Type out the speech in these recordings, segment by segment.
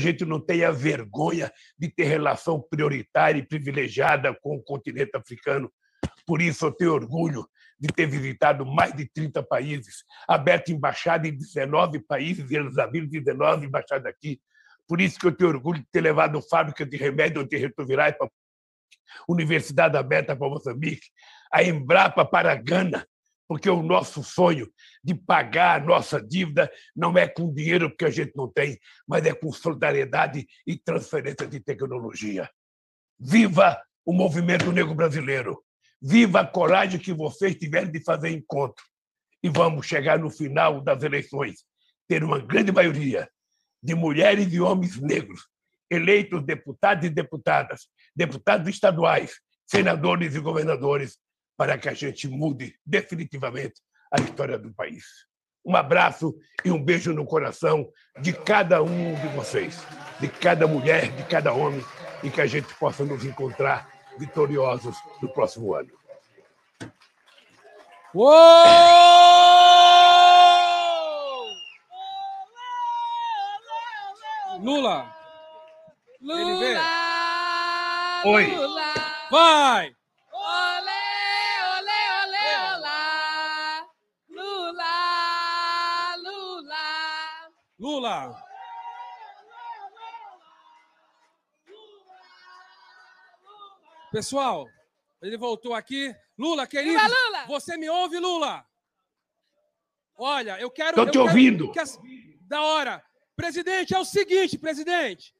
a gente não tenha vergonha de ter relação prioritária e privilegiada com o continente africano. Por isso, eu tenho orgulho de ter visitado mais de 30 países, aberto embaixada em 19 países, e eles abriram 19 embaixadas aqui. Por isso que eu tenho orgulho de ter levado fábrica de remédio antirretrovirais para Universidade Aberta para Moçambique, a Embrapa para Gana, porque o nosso sonho de pagar a nossa dívida não é com dinheiro que a gente não tem, mas é com solidariedade e transferência de tecnologia. Viva o movimento negro brasileiro! Viva a coragem que vocês tiveram de fazer encontro! E vamos chegar no final das eleições, ter uma grande maioria de mulheres e homens negros eleitos deputados e deputadas, deputados estaduais, senadores e governadores, para que a gente mude definitivamente a história do país. Um abraço e um beijo no coração de cada um de vocês, de cada mulher, de cada homem, e que a gente possa nos encontrar vitoriosos no próximo ano. Uou! Lula! Lula! Oi! Lula! Vai! Lula! Pessoal, ele voltou aqui. Lula, querido, Viva Lula! você me ouve, Lula? Olha, eu quero. Estou te quero ouvindo. que as- Da hora. Presidente, é o seguinte, presidente.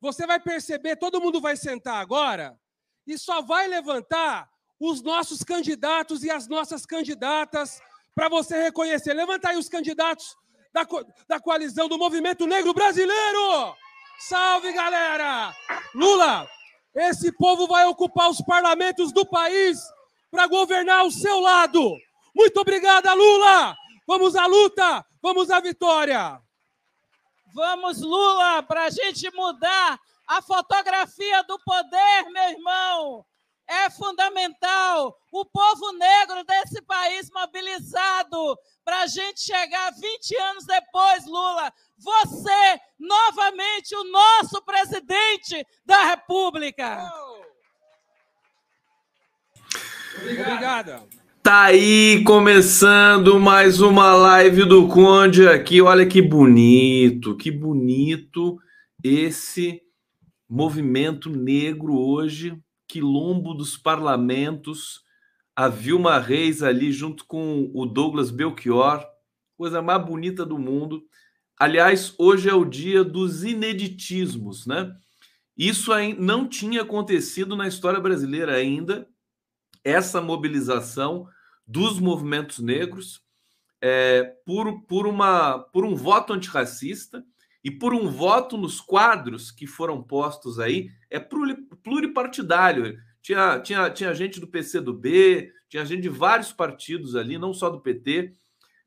Você vai perceber, todo mundo vai sentar agora e só vai levantar os nossos candidatos e as nossas candidatas para você reconhecer. Levanta aí os candidatos da, co- da coalizão do Movimento Negro Brasileiro! Salve, galera! Lula, esse povo vai ocupar os parlamentos do país para governar ao seu lado. Muito obrigada, Lula! Vamos à luta! Vamos à vitória! Vamos, Lula, para a gente mudar a fotografia do poder, meu irmão. É fundamental o povo negro desse país mobilizado para a gente chegar 20 anos depois, Lula. Você, novamente, o nosso presidente da República. Obrigada. Tá aí começando mais uma live do Conde aqui. Olha que bonito, que bonito esse movimento negro hoje, quilombo dos parlamentos. A Vilma Reis ali junto com o Douglas Belchior, coisa mais bonita do mundo. Aliás, hoje é o dia dos ineditismos, né? Isso não tinha acontecido na história brasileira ainda essa mobilização dos movimentos negros é, por, por, uma, por um voto antirracista e por um voto nos quadros que foram postos aí, é pluripartidário. Tinha, tinha, tinha gente do PCdoB, tinha gente de vários partidos ali, não só do PT,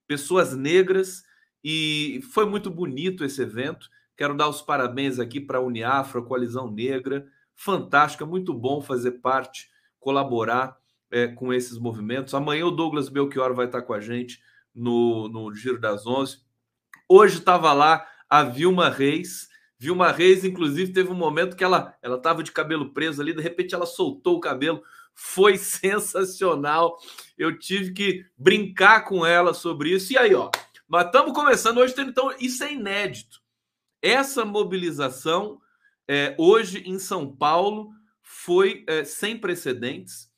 pessoas negras, e foi muito bonito esse evento. Quero dar os parabéns aqui para a Uniafro, a Coalizão Negra, fantástica, muito bom fazer parte, colaborar é, com esses movimentos. Amanhã o Douglas Belchior vai estar com a gente no, no Giro das Onze. Hoje estava lá a Vilma Reis. Vilma Reis, inclusive, teve um momento que ela ela estava de cabelo preso ali, de repente ela soltou o cabelo. Foi sensacional. Eu tive que brincar com ela sobre isso. E aí, ó, nós estamos começando hoje, então isso é inédito. Essa mobilização é, hoje em São Paulo foi é, sem precedentes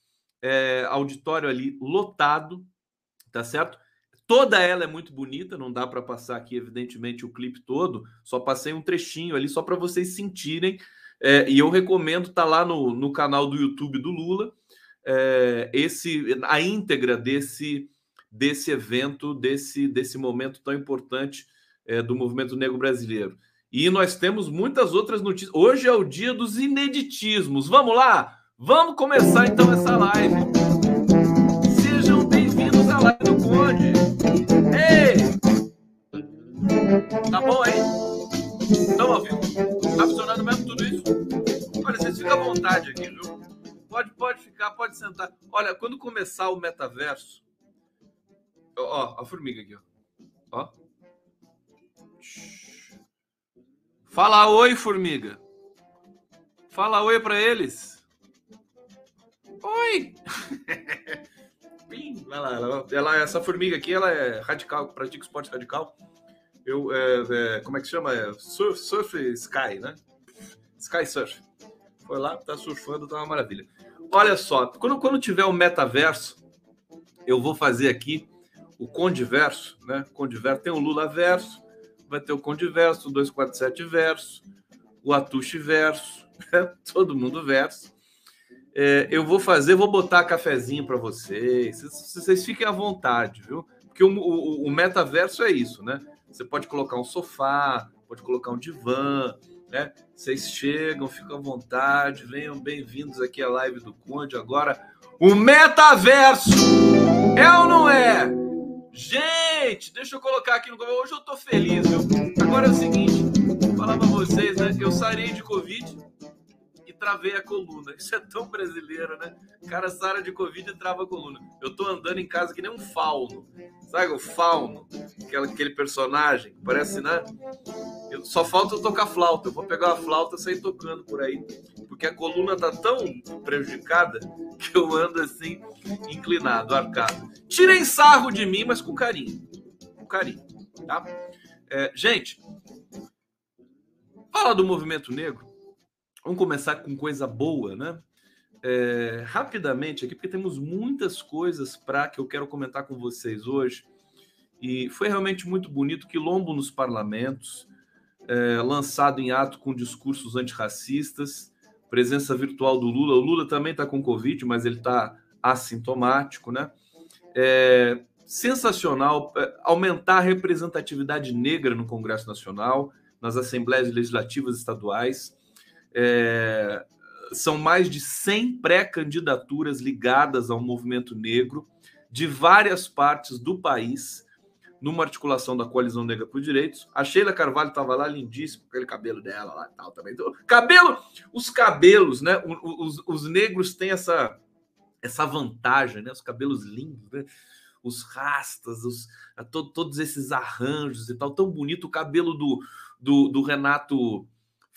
é, auditório ali lotado, tá certo? Toda ela é muito bonita, não dá para passar aqui, evidentemente, o clipe todo, só passei um trechinho ali só para vocês sentirem. É, e eu recomendo tá lá no, no canal do YouTube do Lula é, esse a íntegra desse desse evento, desse desse momento tão importante é, do movimento negro brasileiro. E nós temos muitas outras notícias. Hoje é o dia dos ineditismos. Vamos lá? Vamos começar então essa live. Tá bom aí? Estão ouvindo? Tá funcionando mesmo tudo isso? Olha, vocês ficam à vontade aqui, viu? Pode, pode ficar, pode sentar. Olha, quando começar o metaverso. Ó, a formiga aqui, ó. ó. Fala oi, formiga. Fala oi para eles. Oi! Vai lá, ela, ela, essa formiga aqui, ela é radical, pratica esporte radical. Eu, é, é, como é que chama? É, surf, surf Sky, né? Sky Surf. Foi lá, tá surfando, tá uma maravilha. Olha só, quando, quando tiver o metaverso, eu vou fazer aqui o Condiverso, né? Condiverso tem o Lula Verso, vai ter o Condiverso, o 247 Verso, o Atushi Verso, né? todo mundo verso. É, eu vou fazer, vou botar cafezinho para vocês. Vocês fiquem à vontade, viu? Porque o, o, o, metaverso é isso, né? Você pode colocar um sofá, pode colocar um divã, né? Vocês chegam, ficam à vontade, venham bem-vindos aqui à live do Conde. Agora, o metaverso! É ou não é? Gente, deixa eu colocar aqui no. Hoje eu tô feliz, viu? Agora é o seguinte, vou falar para vocês, né? Eu sarei de Covid travei a coluna. Isso é tão brasileiro, né? O cara sara de Covid e trava a coluna. Eu tô andando em casa que nem um fauno. Sabe o fauno? Aquele personagem, parece, né? Eu, só falta eu tocar flauta. Eu vou pegar a flauta e sair tocando por aí. Porque a coluna tá tão prejudicada que eu ando assim, inclinado, arcado. Tirem sarro de mim, mas com carinho. Com carinho, tá? É, gente, fala do movimento negro Vamos começar com coisa boa, né? É, rapidamente aqui, porque temos muitas coisas para que eu quero comentar com vocês hoje. E foi realmente muito bonito quilombo nos parlamentos, é, lançado em ato com discursos antirracistas, presença virtual do Lula. O Lula também está com Covid, mas ele está assintomático, né? É, sensacional é, aumentar a representatividade negra no Congresso Nacional, nas assembleias legislativas estaduais. É, são mais de 100 pré-candidaturas ligadas ao movimento negro de várias partes do país, numa articulação da Coalizão Negra por Direitos. A Sheila Carvalho estava lá, lindíssimo, com aquele cabelo dela lá e tal também. Então, cabelo, os cabelos, né? Os, os negros têm essa, essa vantagem, né? Os cabelos lindos, né? Os rastas, os, to, todos esses arranjos e tal, tão bonito. O cabelo do, do, do Renato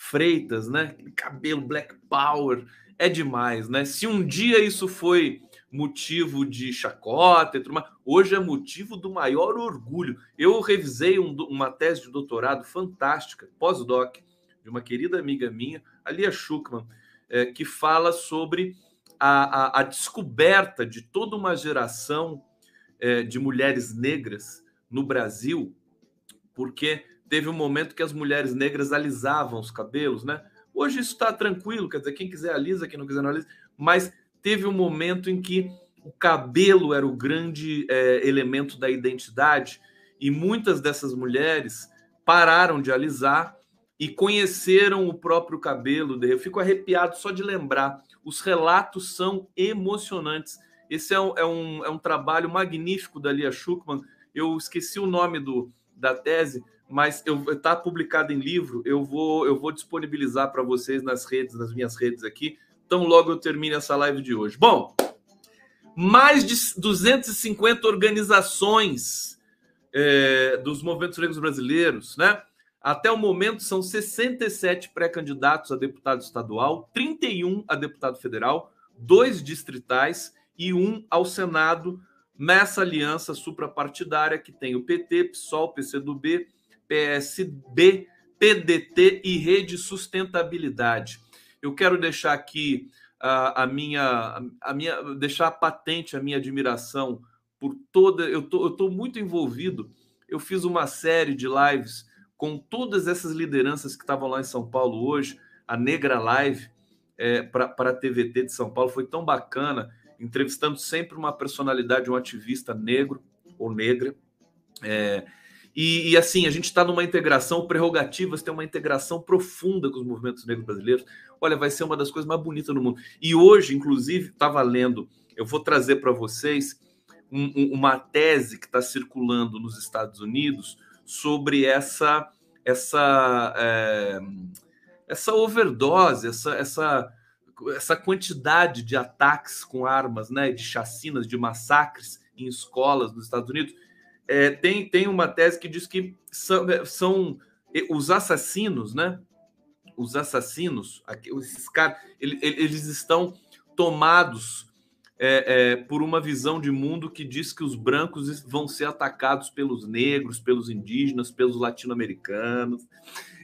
Freitas, né? Cabelo Black Power, é demais, né? Se um dia isso foi motivo de chacota, e tudo mais, hoje é motivo do maior orgulho. Eu revisei um, uma tese de doutorado fantástica, pós-doc, de uma querida amiga minha, Alia Schuckman, é, que fala sobre a, a, a, descoberta de toda uma geração é, de mulheres negras no Brasil, porque teve um momento que as mulheres negras alisavam os cabelos, né? Hoje isso está tranquilo, quer dizer, quem quiser alisa, quem não quiser não alisa, mas teve um momento em que o cabelo era o grande é, elemento da identidade e muitas dessas mulheres pararam de alisar e conheceram o próprio cabelo. Eu fico arrepiado só de lembrar. Os relatos são emocionantes. Esse é um, é um, é um trabalho magnífico da Lia Schuckman. Eu esqueci o nome do, da tese, mas eu está publicado em livro, eu vou eu vou disponibilizar para vocês nas redes, nas minhas redes aqui, tão logo eu termine essa live de hoje. Bom, mais de 250 organizações é, dos movimentos negros brasileiros, né? Até o momento são 67 pré-candidatos a deputado estadual, 31 a deputado federal, dois distritais e um ao Senado nessa aliança suprapartidária que tem o PT, PSOL, PCdoB, PSB, PDT e Rede Sustentabilidade. Eu quero deixar aqui a, a minha, a minha, deixar patente a minha admiração por toda. Eu tô, eu tô muito envolvido. Eu fiz uma série de lives com todas essas lideranças que estavam lá em São Paulo hoje. A Negra Live é, para a TVT de São Paulo foi tão bacana, entrevistando sempre uma personalidade, um ativista negro ou negra. É, e, e, assim, a gente está numa integração, prerrogativas tem uma integração profunda com os movimentos negros brasileiros. Olha, vai ser uma das coisas mais bonitas do mundo. E hoje, inclusive, estava lendo, eu vou trazer para vocês um, um, uma tese que está circulando nos Estados Unidos sobre essa essa é, essa overdose, essa, essa essa quantidade de ataques com armas, né, de chacinas, de massacres em escolas nos Estados Unidos é, tem, tem uma tese que diz que são, é, são os assassinos, né? os assassinos, esses caras, eles estão tomados é, é, por uma visão de mundo que diz que os brancos vão ser atacados pelos negros, pelos indígenas, pelos latino-americanos.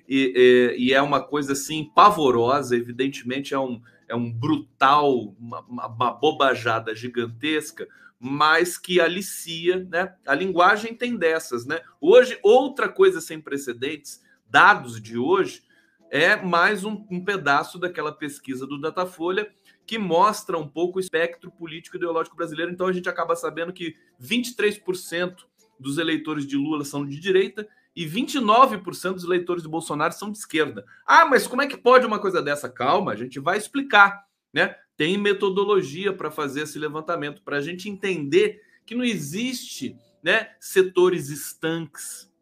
E, e, e, é uma coisa assim pavorosa, evidentemente é um, é um brutal, uma, uma bobajada gigantesca, mas que alicia, né? A linguagem tem dessas, né? Hoje, outra coisa sem precedentes, dados de hoje, é mais um, um pedaço daquela pesquisa do Datafolha que mostra um pouco o espectro político ideológico brasileiro. Então a gente acaba sabendo que 23% dos eleitores de Lula são de direita e 29% dos eleitores de Bolsonaro são de esquerda. Ah, mas como é que pode uma coisa dessa? Calma, a gente vai explicar, né? Tem metodologia para fazer esse levantamento, para a gente entender que não existe né, setores estanques.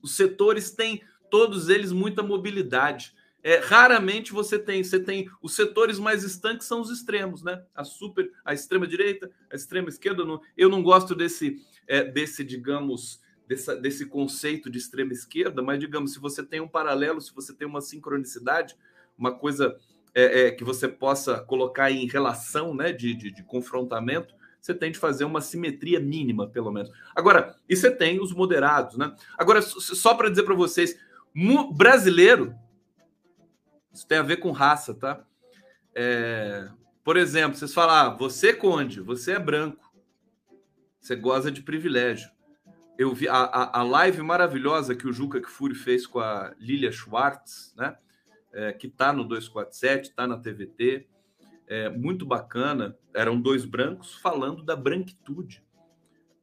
Os setores têm, todos eles, muita mobilidade. É, raramente você tem, você tem os setores mais estanques são os extremos, né? A super, a extrema direita, a extrema esquerda. Não, eu não gosto desse, é, desse, digamos, dessa, desse conceito de extrema esquerda, mas digamos, se você tem um paralelo, se você tem uma sincronicidade, uma coisa é, é, que você possa colocar em relação, né, de, de, de confrontamento, você tem de fazer uma simetria mínima, pelo menos. Agora, e você tem os moderados, né? Agora, só para dizer para vocês, brasileiro isso tem a ver com raça, tá? É, por exemplo, vocês falam, ah, você conde, você é branco, você goza de privilégio. Eu vi a, a, a live maravilhosa que o Juca Kfouri fez com a Lilia Schwartz, né? É, que tá no 247, tá na TVT, é, muito bacana. Eram dois brancos falando da branquitude.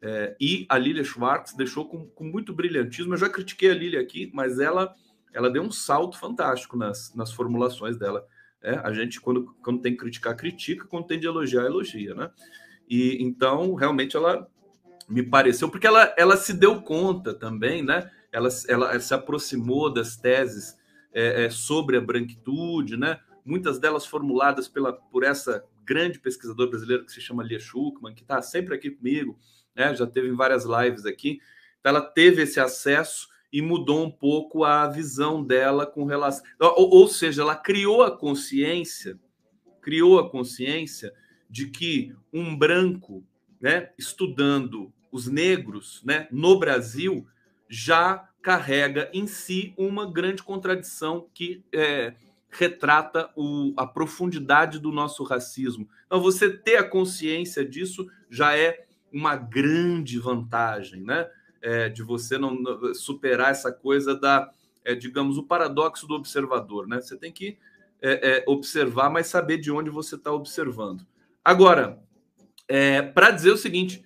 É, e a Lilia Schwartz deixou com, com muito brilhantismo. Eu já critiquei a Lilia aqui, mas ela ela deu um salto fantástico nas, nas formulações dela. É, a gente, quando, quando tem que criticar, critica, quando tem de elogiar, elogia, né? E então, realmente, ela me pareceu, porque ela, ela se deu conta também, né? Ela, ela, ela se aproximou das teses é, é, sobre a branquitude, né? Muitas delas formuladas pela, por essa grande pesquisadora brasileira que se chama Lia Schuckman, que está sempre aqui comigo, né? Já teve várias lives aqui. Então, ela teve esse acesso e mudou um pouco a visão dela com relação. Ou, ou, seja, ela criou a consciência, criou a consciência de que um branco, né, estudando os negros, né, no Brasil, já carrega em si uma grande contradição que é, retrata o, a profundidade do nosso racismo. Então, você ter a consciência disso já é uma grande vantagem, né? é, de você não superar essa coisa da, é, digamos, o paradoxo do observador, né? Você tem que é, é observar, mas saber de onde você está observando. Agora, é, para dizer o seguinte,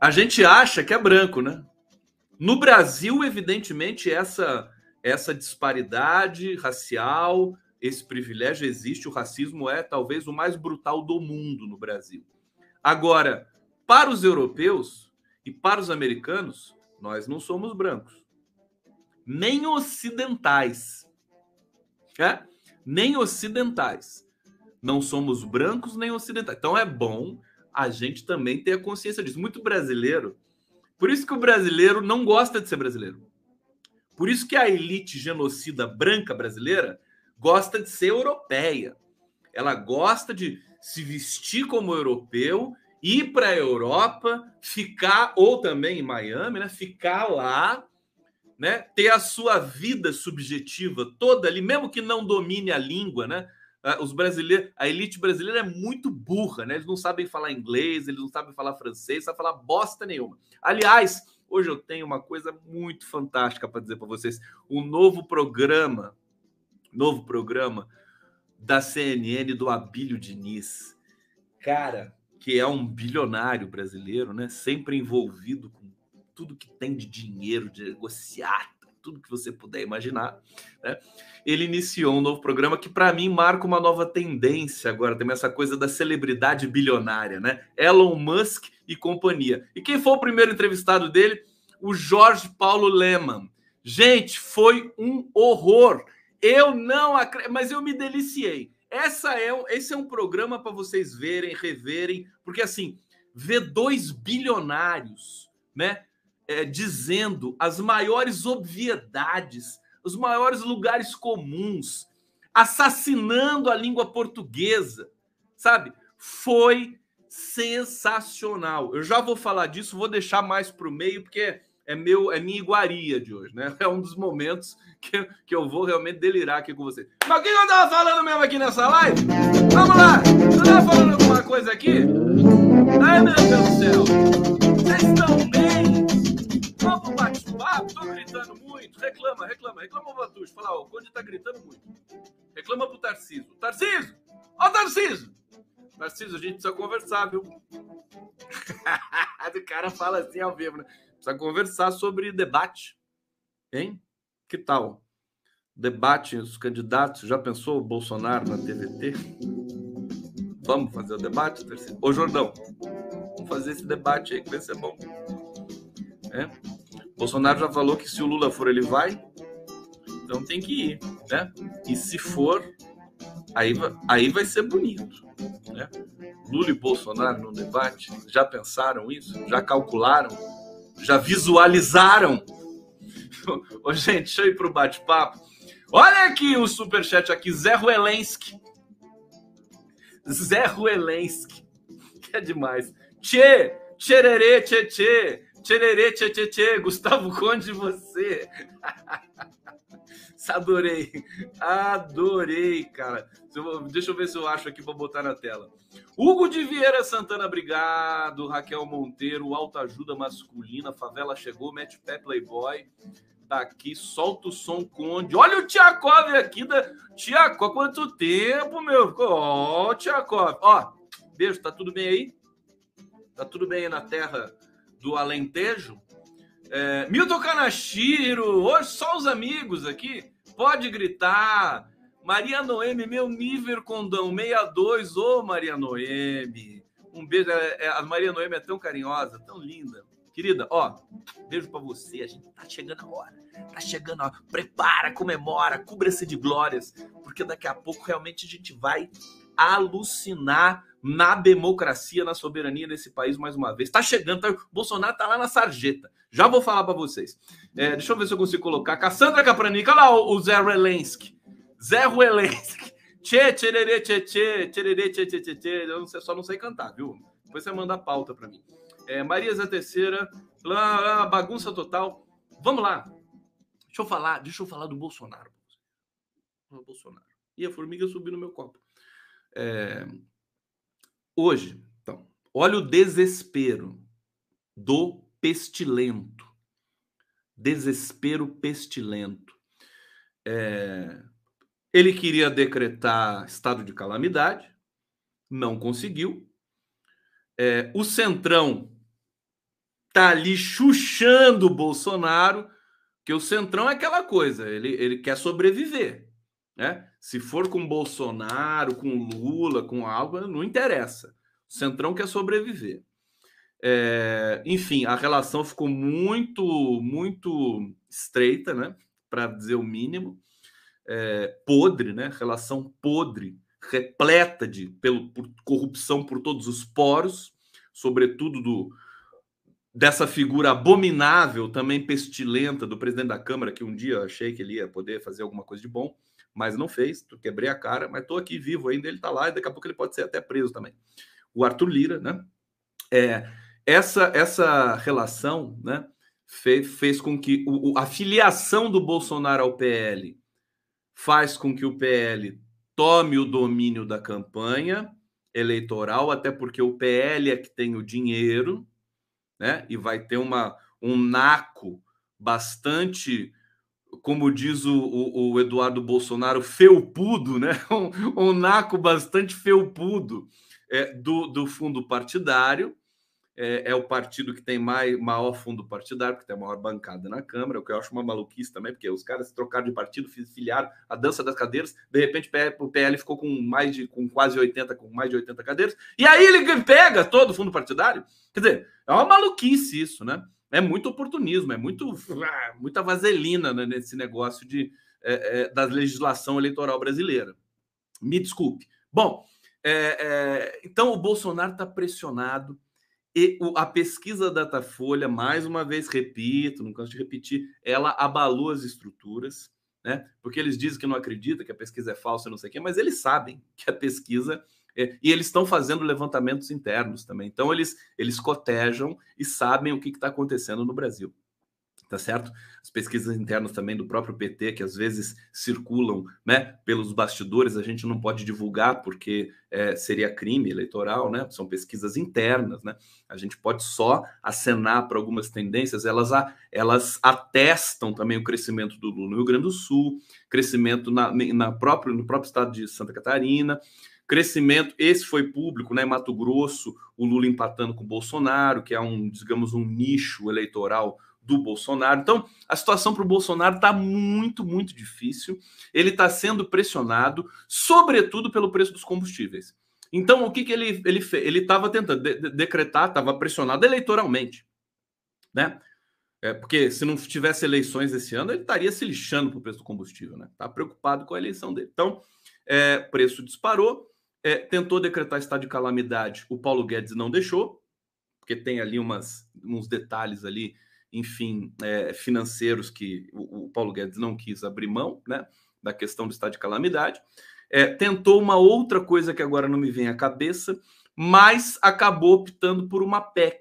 a gente acha que é branco, né? No Brasil, evidentemente, essa essa disparidade racial, esse privilégio existe. O racismo é talvez o mais brutal do mundo no Brasil. Agora, para os europeus, e para os americanos, nós não somos brancos, nem ocidentais. É? Nem ocidentais. Não somos brancos nem ocidentais. Então é bom a gente também ter a consciência disso. Muito brasileiro. Por isso que o brasileiro não gosta de ser brasileiro. Por isso que a elite genocida branca brasileira gosta de ser europeia. Ela gosta de se vestir como europeu ir para a Europa, ficar, ou também em Miami, né? Ficar lá, né? Ter a sua vida subjetiva toda ali, mesmo que não domine a língua, né? Ah, os brasileiros, a elite brasileira é muito burra, né? Eles não sabem falar inglês, eles não sabem falar francês, sabem falar bosta nenhuma. Aliás, hoje eu tenho uma coisa muito fantástica para dizer para vocês. Um novo programa, novo programa da CNN do Abílio Diniz. Cara, que é um bilionário brasileiro, né? Sempre envolvido com tudo que tem de dinheiro, de negociar, tudo que você puder imaginar, né? Ele iniciou um novo programa que para mim marca uma nova tendência agora, também essa coisa da celebridade bilionária, né? Elon Musk e companhia. E quem foi o primeiro entrevistado dele? O Jorge Paulo Leman. Gente, foi um horror. Eu não acredito, mas eu me deliciei. Essa é, esse é um programa para vocês verem, reverem, porque assim, ver dois bilionários, né, é, dizendo as maiores obviedades, os maiores lugares comuns, assassinando a língua portuguesa, sabe? Foi sensacional. Eu já vou falar disso, vou deixar mais para o meio, porque é meu, é minha iguaria de hoje, né? É um dos momentos que, que eu vou realmente delirar aqui com você. Mas o que eu tava falando mesmo aqui nessa live? Vamos lá! Eu tava falando alguma coisa aqui? Ai, meu Deus do céu! Muito. Reclama, reclama, reclama o Batucho. Fala, ó, o Conde tá gritando muito. Reclama pro Tarciso. Tarciso! Ó, Tarciso! Tarciso, a gente precisa conversar, viu? o cara fala assim ao vivo, né? Precisa conversar sobre debate. Hein? Que tal? Debate os candidatos. Já pensou o Bolsonaro na TVT? Vamos fazer o debate, Tarciso? Ô, Jordão, vamos fazer esse debate aí que vai ser bom. É? Bolsonaro já falou que se o Lula for, ele vai. Então tem que ir, né? E se for, aí, aí vai ser bonito. Né? Lula e Bolsonaro no debate, já pensaram isso? Já calcularam? Já visualizaram? Ô, gente, deixa eu ir para o bate-papo. Olha aqui o superchat aqui, Zé Ruelensky. Zé Ruelensky. Que é demais. Tchê, tchererê, tchê, tchê. Tchererê, tchê, tchê, tchê. Gustavo Conde, você. Adorei. Adorei, cara. Deixa eu ver se eu acho aqui para botar na tela. Hugo de Vieira Santana, obrigado. Raquel Monteiro, Alta Ajuda Masculina, Favela chegou, mete pé Playboy. Tá aqui, solta o som Conde. Olha o Tiakov aqui da. Tiakov, quanto tempo, meu? Ó, oh, Tiakov. Ó, beijo, tá tudo bem aí? Tá tudo bem aí na terra do Alentejo? É, Milton Canachiro, hoje só os amigos aqui. Pode gritar. Maria Noemi, meu nível condão 62. Ô, Maria Noemi. Um beijo. É, é, a Maria Noemi é tão carinhosa, tão linda. Querida, ó, beijo para você. A gente tá chegando a hora. Tá chegando a hora. Prepara, comemora, cubra-se de glórias, porque daqui a pouco realmente a gente vai alucinar na democracia, na soberania desse país mais uma vez. Tá chegando, tá, Bolsonaro tá lá na sarjeta. Já vou falar para vocês. É, deixa eu ver se eu consigo colocar. Cassandra Capranica, olha lá o, o Zé Relensky. Zé Relensky. Tchê, tchererê, tchê, tchê, tchererê, tchê, tchê, tchê, tchê. Eu não sei, só não sei cantar, viu? Depois você manda a pauta para mim. É, Maria Zé Terceira, lá, bagunça total. Vamos lá. Deixa eu falar, deixa eu falar do Bolsonaro. Bolsonaro. E a formiga subiu no meu copo. É... Hoje, então, olha o desespero do pestilento. Desespero pestilento. É... Ele queria decretar estado de calamidade, não conseguiu. É... o Centrão tá ali chuchando o Bolsonaro, que o Centrão é aquela coisa, ele, ele quer sobreviver. Né? Se for com Bolsonaro, com Lula, com algo, não interessa. O Centrão quer sobreviver. É, enfim, a relação ficou muito, muito estreita, né? Para dizer o mínimo. É, podre, né? Relação podre, repleta de pelo, por corrupção por todos os poros, sobretudo do, dessa figura abominável, também pestilenta do presidente da Câmara, que um dia achei que ele ia poder fazer alguma coisa de bom mas não fez, quebrei a cara, mas estou aqui vivo ainda, ele está lá e daqui a pouco ele pode ser até preso também. O Arthur Lira, né? É, essa, essa relação né, fez, fez com que o, a filiação do Bolsonaro ao PL faz com que o PL tome o domínio da campanha eleitoral, até porque o PL é que tem o dinheiro, né? E vai ter uma, um naco bastante como diz o, o, o, Eduardo Bolsonaro, felpudo, né? Um, um naco bastante felpudo é, do, do fundo partidário. É, é, o partido que tem mais, maior fundo partidário, que tem a maior bancada na Câmara, o que eu acho uma maluquice também, porque os caras trocaram de partido, filiaram a dança das cadeiras, de repente o PL ficou com mais de com quase 80, com mais de 80 cadeiras, e aí ele pega todo o fundo partidário. Quer dizer, é uma maluquice isso, né? É muito oportunismo, é muito muita vaselina né, nesse negócio de, é, é, da legislação eleitoral brasileira. Me desculpe. Bom, é, é então o Bolsonaro está pressionado e a pesquisa Datafolha, mais uma vez repito, não canso de repetir, ela abalou as estruturas. né? Porque eles dizem que não acreditam, que a pesquisa é falsa, não sei o quê, mas eles sabem que a pesquisa é, e eles estão fazendo levantamentos internos também. Então, eles, eles cotejam e sabem o que está acontecendo no Brasil tá certo? As pesquisas internas também do próprio PT, que às vezes circulam né, pelos bastidores, a gente não pode divulgar porque é, seria crime eleitoral, né? São pesquisas internas, né? A gente pode só acenar para algumas tendências, elas, elas atestam também o crescimento do Lula no Rio Grande do Sul, crescimento na, na próprio, no próprio estado de Santa Catarina, crescimento, esse foi público, né? Mato Grosso, o Lula empatando com o Bolsonaro, que é um, digamos, um nicho eleitoral do Bolsonaro. Então, a situação para o Bolsonaro está muito, muito difícil. Ele está sendo pressionado, sobretudo pelo preço dos combustíveis. Então, o que, que ele, ele fez? Ele estava tentando de, de, decretar, estava pressionado eleitoralmente, né? É, porque se não tivesse eleições esse ano, ele estaria se lixando para o preço do combustível, né? Está preocupado com a eleição dele. Então, é, preço disparou, é, tentou decretar estado de calamidade, o Paulo Guedes não deixou, porque tem ali umas, uns detalhes ali enfim, é, financeiros que o, o, Paulo Guedes não quis abrir mão, né, da questão do estado de calamidade. É, tentou uma outra coisa que agora não me vem à cabeça, mas acabou optando por uma PEC,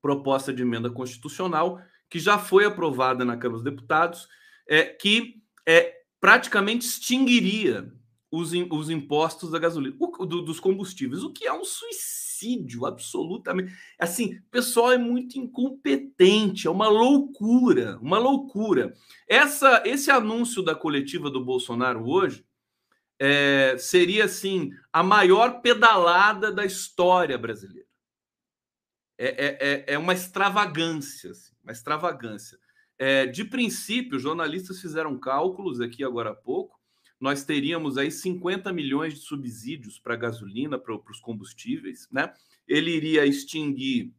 proposta de emenda constitucional, que já foi aprovada na Câmara dos Deputados, é, que é, praticamente extinguiria os, os impostos da gasolina, o, do, dos combustíveis, o que é um suicídio absolutamente. Assim, o pessoal é muito incompetente, é uma loucura, uma loucura. Essa, esse anúncio da coletiva do Bolsonaro hoje é, seria assim a maior pedalada da história brasileira. É, é, é, é uma extravagância, assim, uma extravagância. É, de princípio, jornalistas fizeram cálculos aqui agora há pouco nós teríamos aí 50 milhões de subsídios para gasolina, para os combustíveis, né? Ele iria extinguir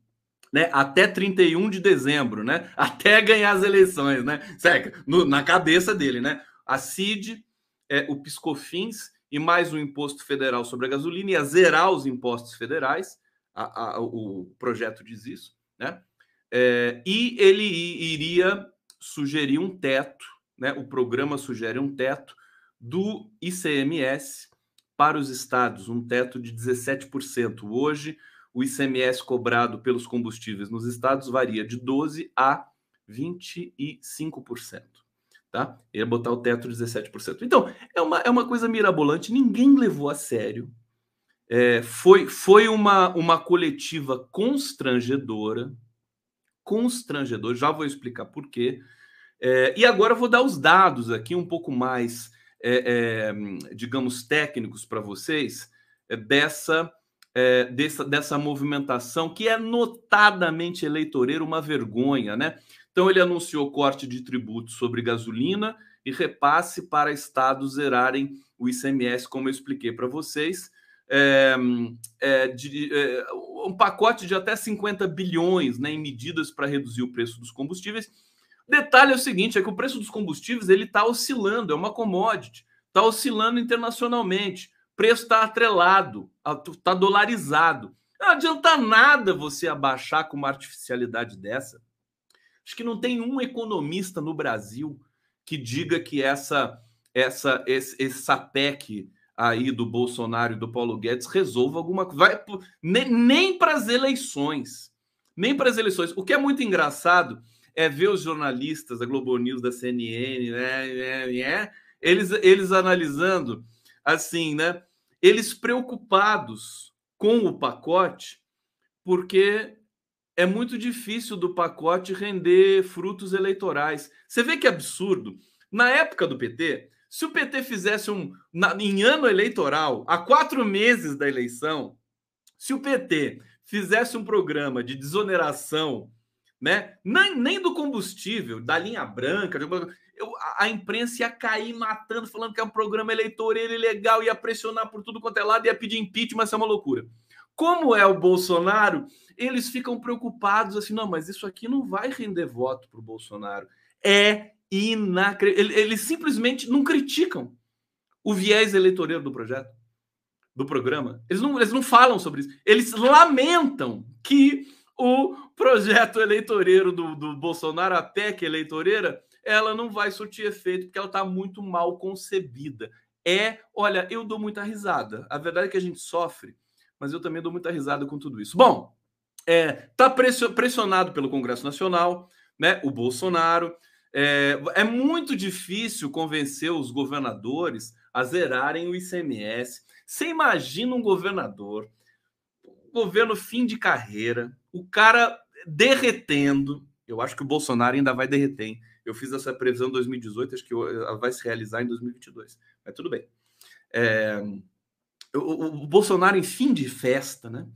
né, até 31 de dezembro, né? Até ganhar as eleições, né? Seca, no, na cabeça dele, né? A CID, é, o Piscofins e mais o imposto federal sobre a gasolina, ia zerar os impostos federais. A, a, o projeto diz isso, né? É, e ele iria sugerir um teto, né? O programa sugere um teto do ICMS para os estados, um teto de 17%. Hoje, o ICMS cobrado pelos combustíveis nos estados varia de 12% a 25%. Tá? Ele ia botar o teto de 17%. Então, é uma, é uma coisa mirabolante, ninguém levou a sério. É, foi foi uma, uma coletiva constrangedora, constrangedora, já vou explicar por quê. É, e agora eu vou dar os dados aqui um pouco mais é, é, digamos, técnicos para vocês é, dessa, é, dessa, dessa movimentação que é notadamente eleitoreira, uma vergonha, né? Então ele anunciou corte de tributos sobre gasolina e repasse para estados zerarem o ICMS, como eu expliquei para vocês. É, é, de, é, um pacote de até 50 bilhões né, em medidas para reduzir o preço dos combustíveis Detalhe é o seguinte: é que o preço dos combustíveis ele está oscilando, é uma commodity, está oscilando internacionalmente, preço está atrelado, está dolarizado. Não adianta nada você abaixar com uma artificialidade dessa. Acho que não tem um economista no Brasil que diga que essa essa esse, essa PEC aí do Bolsonaro e do Paulo Guedes resolva alguma coisa. Nem nem para as eleições. Nem para as eleições. O que é muito engraçado é ver os jornalistas da Globo News, da CNN, né, né, né, eles, eles analisando assim, né? Eles preocupados com o pacote, porque é muito difícil do pacote render frutos eleitorais. Você vê que absurdo. Na época do PT, se o PT fizesse um. Na, em ano eleitoral, há quatro meses da eleição, se o PT fizesse um programa de desoneração né? Nem, nem do combustível, da linha branca, eu, a imprensa ia cair matando, falando que é um programa eleitoreiro ilegal, ia pressionar por tudo quanto é lado, ia pedir impeachment, isso é uma loucura. Como é o Bolsonaro, eles ficam preocupados assim, não, mas isso aqui não vai render voto para o Bolsonaro. É inacreditável. Eles simplesmente não criticam o viés eleitoreiro do projeto, do programa. Eles não, eles não falam sobre isso. Eles lamentam que o projeto eleitoreiro do, do Bolsonaro, a PEC eleitoreira, ela não vai surtir efeito porque ela está muito mal concebida. É, olha, eu dou muita risada. A verdade é que a gente sofre, mas eu também dou muita risada com tudo isso. Bom, é, tá pressionado pelo Congresso Nacional, né? O Bolsonaro. É, é muito difícil convencer os governadores a zerarem o ICMS. Você imagina um governador, governo fim de carreira, o cara derretendo. Eu acho que o Bolsonaro ainda vai derreter. Hein? Eu fiz essa previsão em 2018, acho que vai se realizar em 2022. Mas tudo bem. É, o, o, Bolsonaro em fim de festa, né?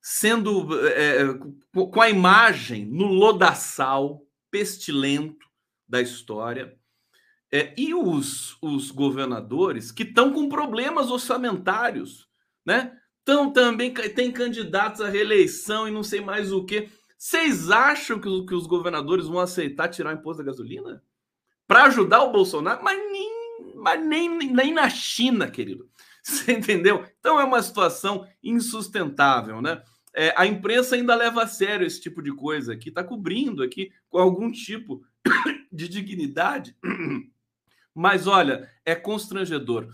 Sendo é, com a imagem no lodaçal pestilento da história. É, e os, os governadores que estão com problemas orçamentários, né? Então também tem candidatos à reeleição e não sei mais o que. Vocês acham que, os governadores vão aceitar tirar o imposto da gasolina? Para ajudar o Bolsonaro? Mas nem, mas nem, nem na China, querido. Você entendeu? Então é uma situação insustentável, né? É, a imprensa ainda leva a sério esse tipo de coisa aqui, está cobrindo aqui com algum tipo de dignidade. Mas olha, é constrangedor.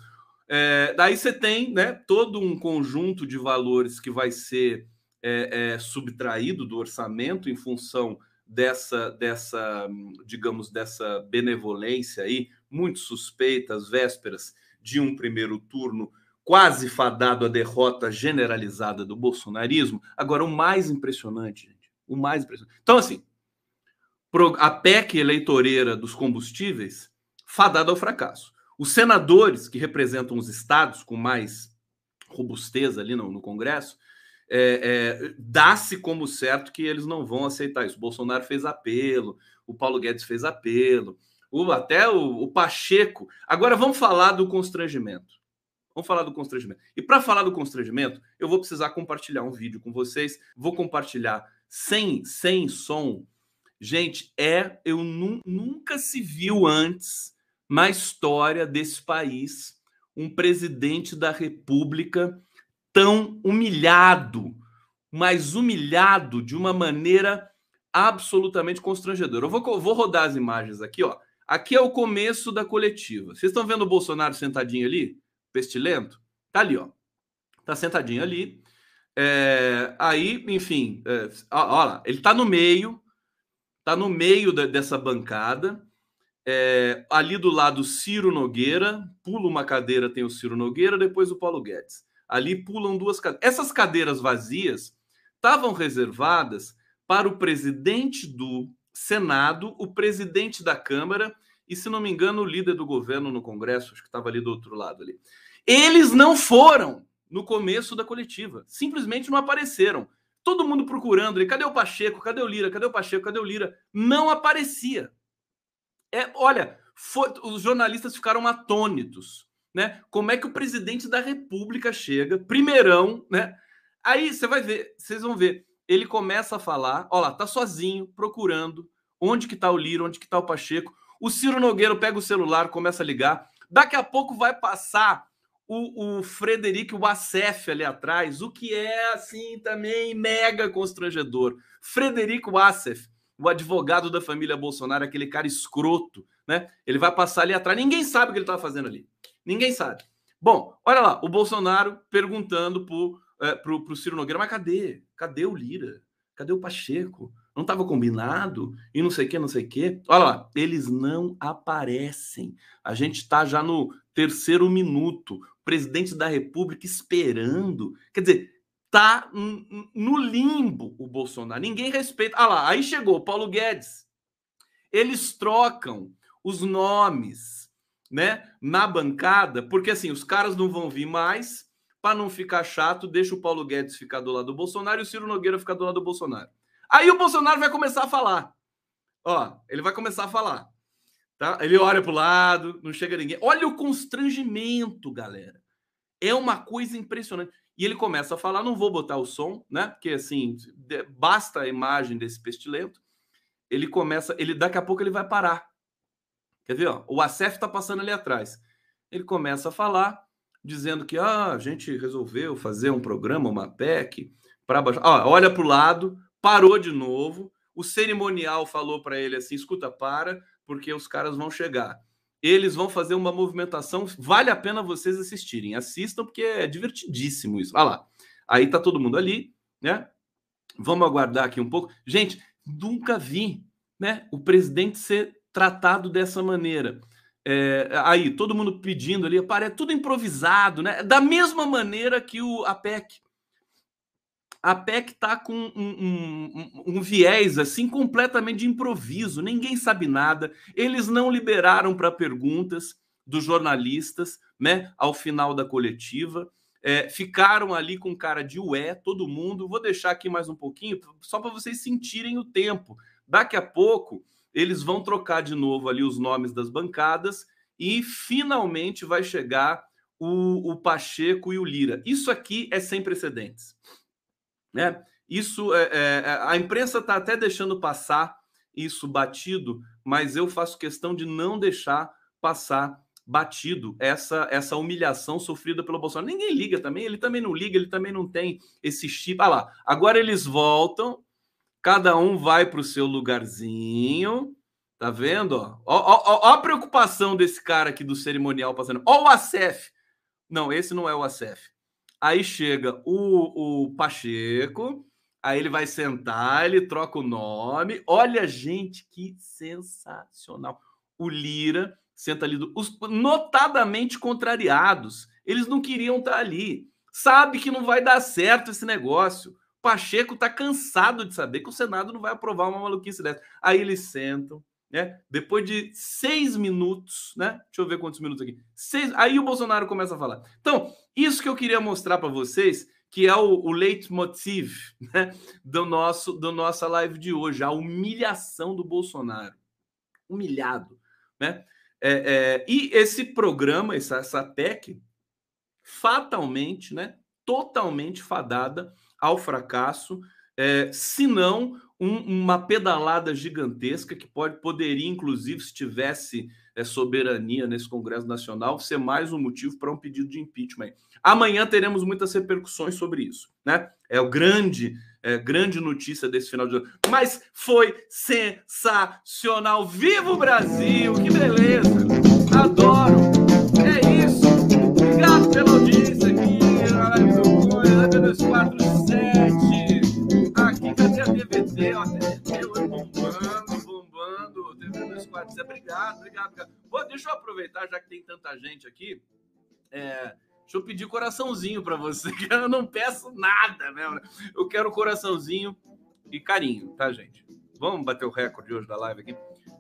É, daí você tem né, todo um conjunto de valores que vai ser é, é, subtraído do orçamento em função dessa, dessa, digamos, dessa benevolência aí, muito suspeita, às vésperas de um primeiro turno quase fadado à derrota generalizada do bolsonarismo. Agora, o mais impressionante, gente, o mais impressionante. Então, assim, a PEC eleitoreira dos combustíveis, fadada ao fracasso. Os senadores, que representam os estados com mais robustez ali no, no Congresso, é, é, dá-se como certo que eles não vão aceitar isso. O Bolsonaro fez apelo, o Paulo Guedes fez apelo, o, até o, o Pacheco. Agora vamos falar do constrangimento. Vamos falar do constrangimento. E para falar do constrangimento, eu vou precisar compartilhar um vídeo com vocês. Vou compartilhar sem, sem som. Gente, é eu nu, nunca se viu antes na história desse país um presidente da República tão humilhado, mas humilhado de uma maneira absolutamente constrangedora. Eu vou, vou rodar as imagens aqui, ó. Aqui é o começo da coletiva. Vocês estão vendo o Bolsonaro sentadinho ali? pestilento, tá ali, ó. Tá sentadinho ali. É, aí, enfim, é, olha lá, ele tá no meio, tá no meio da, dessa bancada. É, ali do lado, Ciro Nogueira, pula uma cadeira, tem o Ciro Nogueira, depois o Paulo Guedes. Ali pulam duas cadeiras. Essas cadeiras vazias estavam reservadas para o presidente do Senado, o presidente da Câmara e, se não me engano, o líder do governo no Congresso, acho que estava ali do outro lado ali. Eles não foram no começo da coletiva, simplesmente não apareceram. Todo mundo procurando ele, cadê o Pacheco? Cadê o Lira? Cadê o Pacheco? Cadê o Lira? Não aparecia. É, olha, foi, os jornalistas ficaram atônitos, né? Como é que o presidente da República chega, primeirão, né? Aí você vai ver, vocês vão ver, ele começa a falar, olha lá, tá sozinho, procurando onde que tá o Lira, onde que tá o Pacheco. O Ciro Nogueiro pega o celular, começa a ligar. Daqui a pouco vai passar o, o Frederico Wassef ali atrás, o que é assim também mega constrangedor. Frederico Wassef, o advogado da família Bolsonaro, aquele cara escroto, né? Ele vai passar ali atrás, ninguém sabe o que ele estava fazendo ali. Ninguém sabe. Bom, olha lá, o Bolsonaro perguntando pro, é, pro, pro Ciro Nogueira, mas cadê? Cadê o Lira? Cadê o Pacheco? Não estava combinado? E não sei o que, não sei o que. Olha lá, eles não aparecem. A gente está já no terceiro minuto presidente da República esperando. Quer dizer, tá no limbo o Bolsonaro. Ninguém respeita. Ah lá, aí chegou Paulo Guedes. Eles trocam os nomes, né, na bancada, porque assim, os caras não vão vir mais, para não ficar chato, deixa o Paulo Guedes ficar do lado do Bolsonaro e o Ciro Nogueira ficar do lado do Bolsonaro. Aí o Bolsonaro vai começar a falar. Ó, ele vai começar a falar. Tá? Ele olha para o lado, não chega ninguém. Olha o constrangimento, galera. É uma coisa impressionante. E ele começa a falar, não vou botar o som, né? Porque assim, basta a imagem desse pestilento. Ele começa, ele daqui a pouco ele vai parar. Quer ver, ó? O ACF está passando ali atrás. Ele começa a falar, dizendo que ah, a gente resolveu fazer um programa, uma PEC, para baixar. Olha para o lado, parou de novo. O cerimonial falou para ele assim: escuta, para, porque os caras vão chegar. Eles vão fazer uma movimentação, vale a pena vocês assistirem. Assistam, porque é divertidíssimo isso. Olha lá. Aí tá todo mundo ali, né? Vamos aguardar aqui um pouco. Gente, nunca vi né, o presidente ser tratado dessa maneira. É, aí, todo mundo pedindo ali, parece tudo improvisado, né? Da mesma maneira que o APEC. A PEC está com um, um, um, viés assim completamente de improviso, ninguém sabe nada. Eles não liberaram para perguntas dos jornalistas, né? Ao final da coletiva, é, ficaram ali com cara de ué, todo mundo. Vou deixar aqui mais um pouquinho, só para vocês sentirem o tempo. Daqui a pouco eles vão trocar de novo ali os nomes das bancadas e finalmente vai chegar o, o Pacheco e o Lira. Isso aqui é sem precedentes. Né? Isso é, é, é a imprensa está até deixando passar isso batido, mas eu faço questão de não deixar passar batido essa essa humilhação sofrida pelo Bolsonaro. Ninguém liga também, ele também não liga, ele também não tem esse chip. Ah lá, agora eles voltam Cada um vai para o seu lugarzinho. Tá vendo? Ó? Ó, ó, ó, a preocupação desse cara aqui do cerimonial passando. Ó o ACF. Não, esse não é o ACF. Aí chega o, o Pacheco, aí ele vai sentar, ele troca o nome. Olha, gente, que sensacional. O Lira senta ali, do, os notadamente contrariados. Eles não queriam estar ali. Sabe que não vai dar certo esse negócio. Pacheco está cansado de saber que o Senado não vai aprovar uma maluquice dessa. Aí eles sentam, né? Depois de seis minutos, né? Deixa eu ver quantos minutos aqui. Seis... Aí o Bolsonaro começa a falar. Então, isso que eu queria mostrar para vocês, que é o, o leitmotiv né? do nosso do nossa live de hoje, a humilhação do Bolsonaro. Humilhado, né? É, é, e esse programa, essa, essa PEC, fatalmente, né? Totalmente fadada ao fracasso, é, se não um, uma pedalada gigantesca que pode poderia, inclusive, se tivesse é, soberania nesse Congresso Nacional, ser mais um motivo para um pedido de impeachment. Amanhã teremos muitas repercussões sobre isso, né? É o grande, é, grande notícia desse final de ano. Mas foi sensacional! Viva o Brasil! Que beleza! Adoro! É isso! Obrigado pela audiência aqui na live do Cunha, 247. Obrigado, obrigado, obrigado. Deixa eu aproveitar, já que tem tanta gente aqui. É, deixa eu pedir coraçãozinho para você, que eu não peço nada mesmo. Né? Eu quero coraçãozinho e carinho, tá, gente? Vamos bater o recorde hoje da live aqui?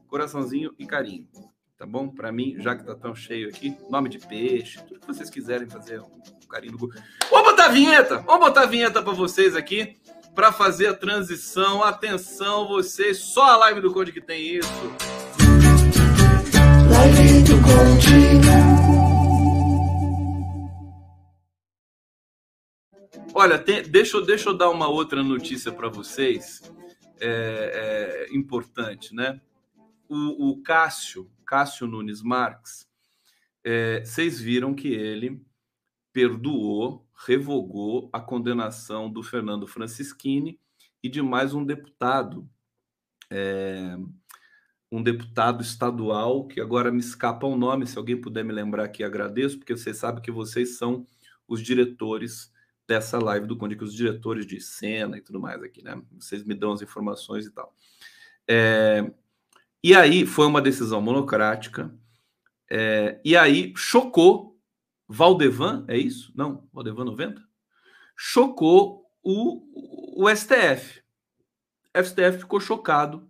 Coraçãozinho e carinho tá bom? Para mim, já que tá tão cheio aqui, nome de peixe, tudo que vocês quiserem fazer um carinho Google. Vamos botar a vinheta, vamos botar a vinheta para vocês aqui, para fazer a transição. Atenção, vocês, só a live do Conde que tem isso. Olha, tem, deixa, deixa eu dar uma outra notícia para vocês, é, é, importante, né? O, o Cássio, Cássio Nunes Marques, é, vocês viram que ele perdoou, revogou a condenação do Fernando Francischini e de mais um deputado, é, um deputado estadual, que agora me escapa o nome, se alguém puder me lembrar aqui, agradeço, porque vocês sabem que vocês são os diretores dessa live do Conde, que os diretores de cena e tudo mais aqui, né? Vocês me dão as informações e tal. É, e aí foi uma decisão monocrática. É, e aí chocou Valdevan, é isso? Não, Valdevan 90? Chocou o, o STF. O STF ficou chocado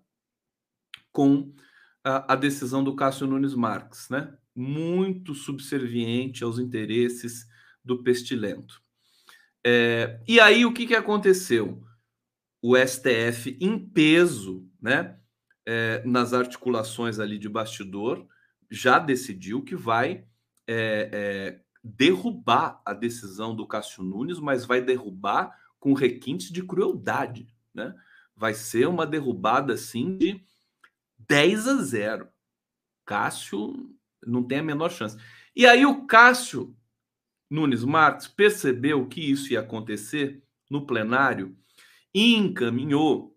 com a, decisão do Cássio Nunes Marques, né? Muito subserviente aos interesses do pestilento. É, e aí o que, que aconteceu? O STF em peso, né? é, nas articulações ali de bastidor, já decidiu que vai é, é, derrubar a decisão do Cássio Nunes, mas vai derrubar com requintes de crueldade, né? Vai ser uma derrubada assim de 10 a 0. Cássio não tem a menor chance. E aí o Cássio Nunes Marques percebeu que isso ia acontecer no plenário e encaminhou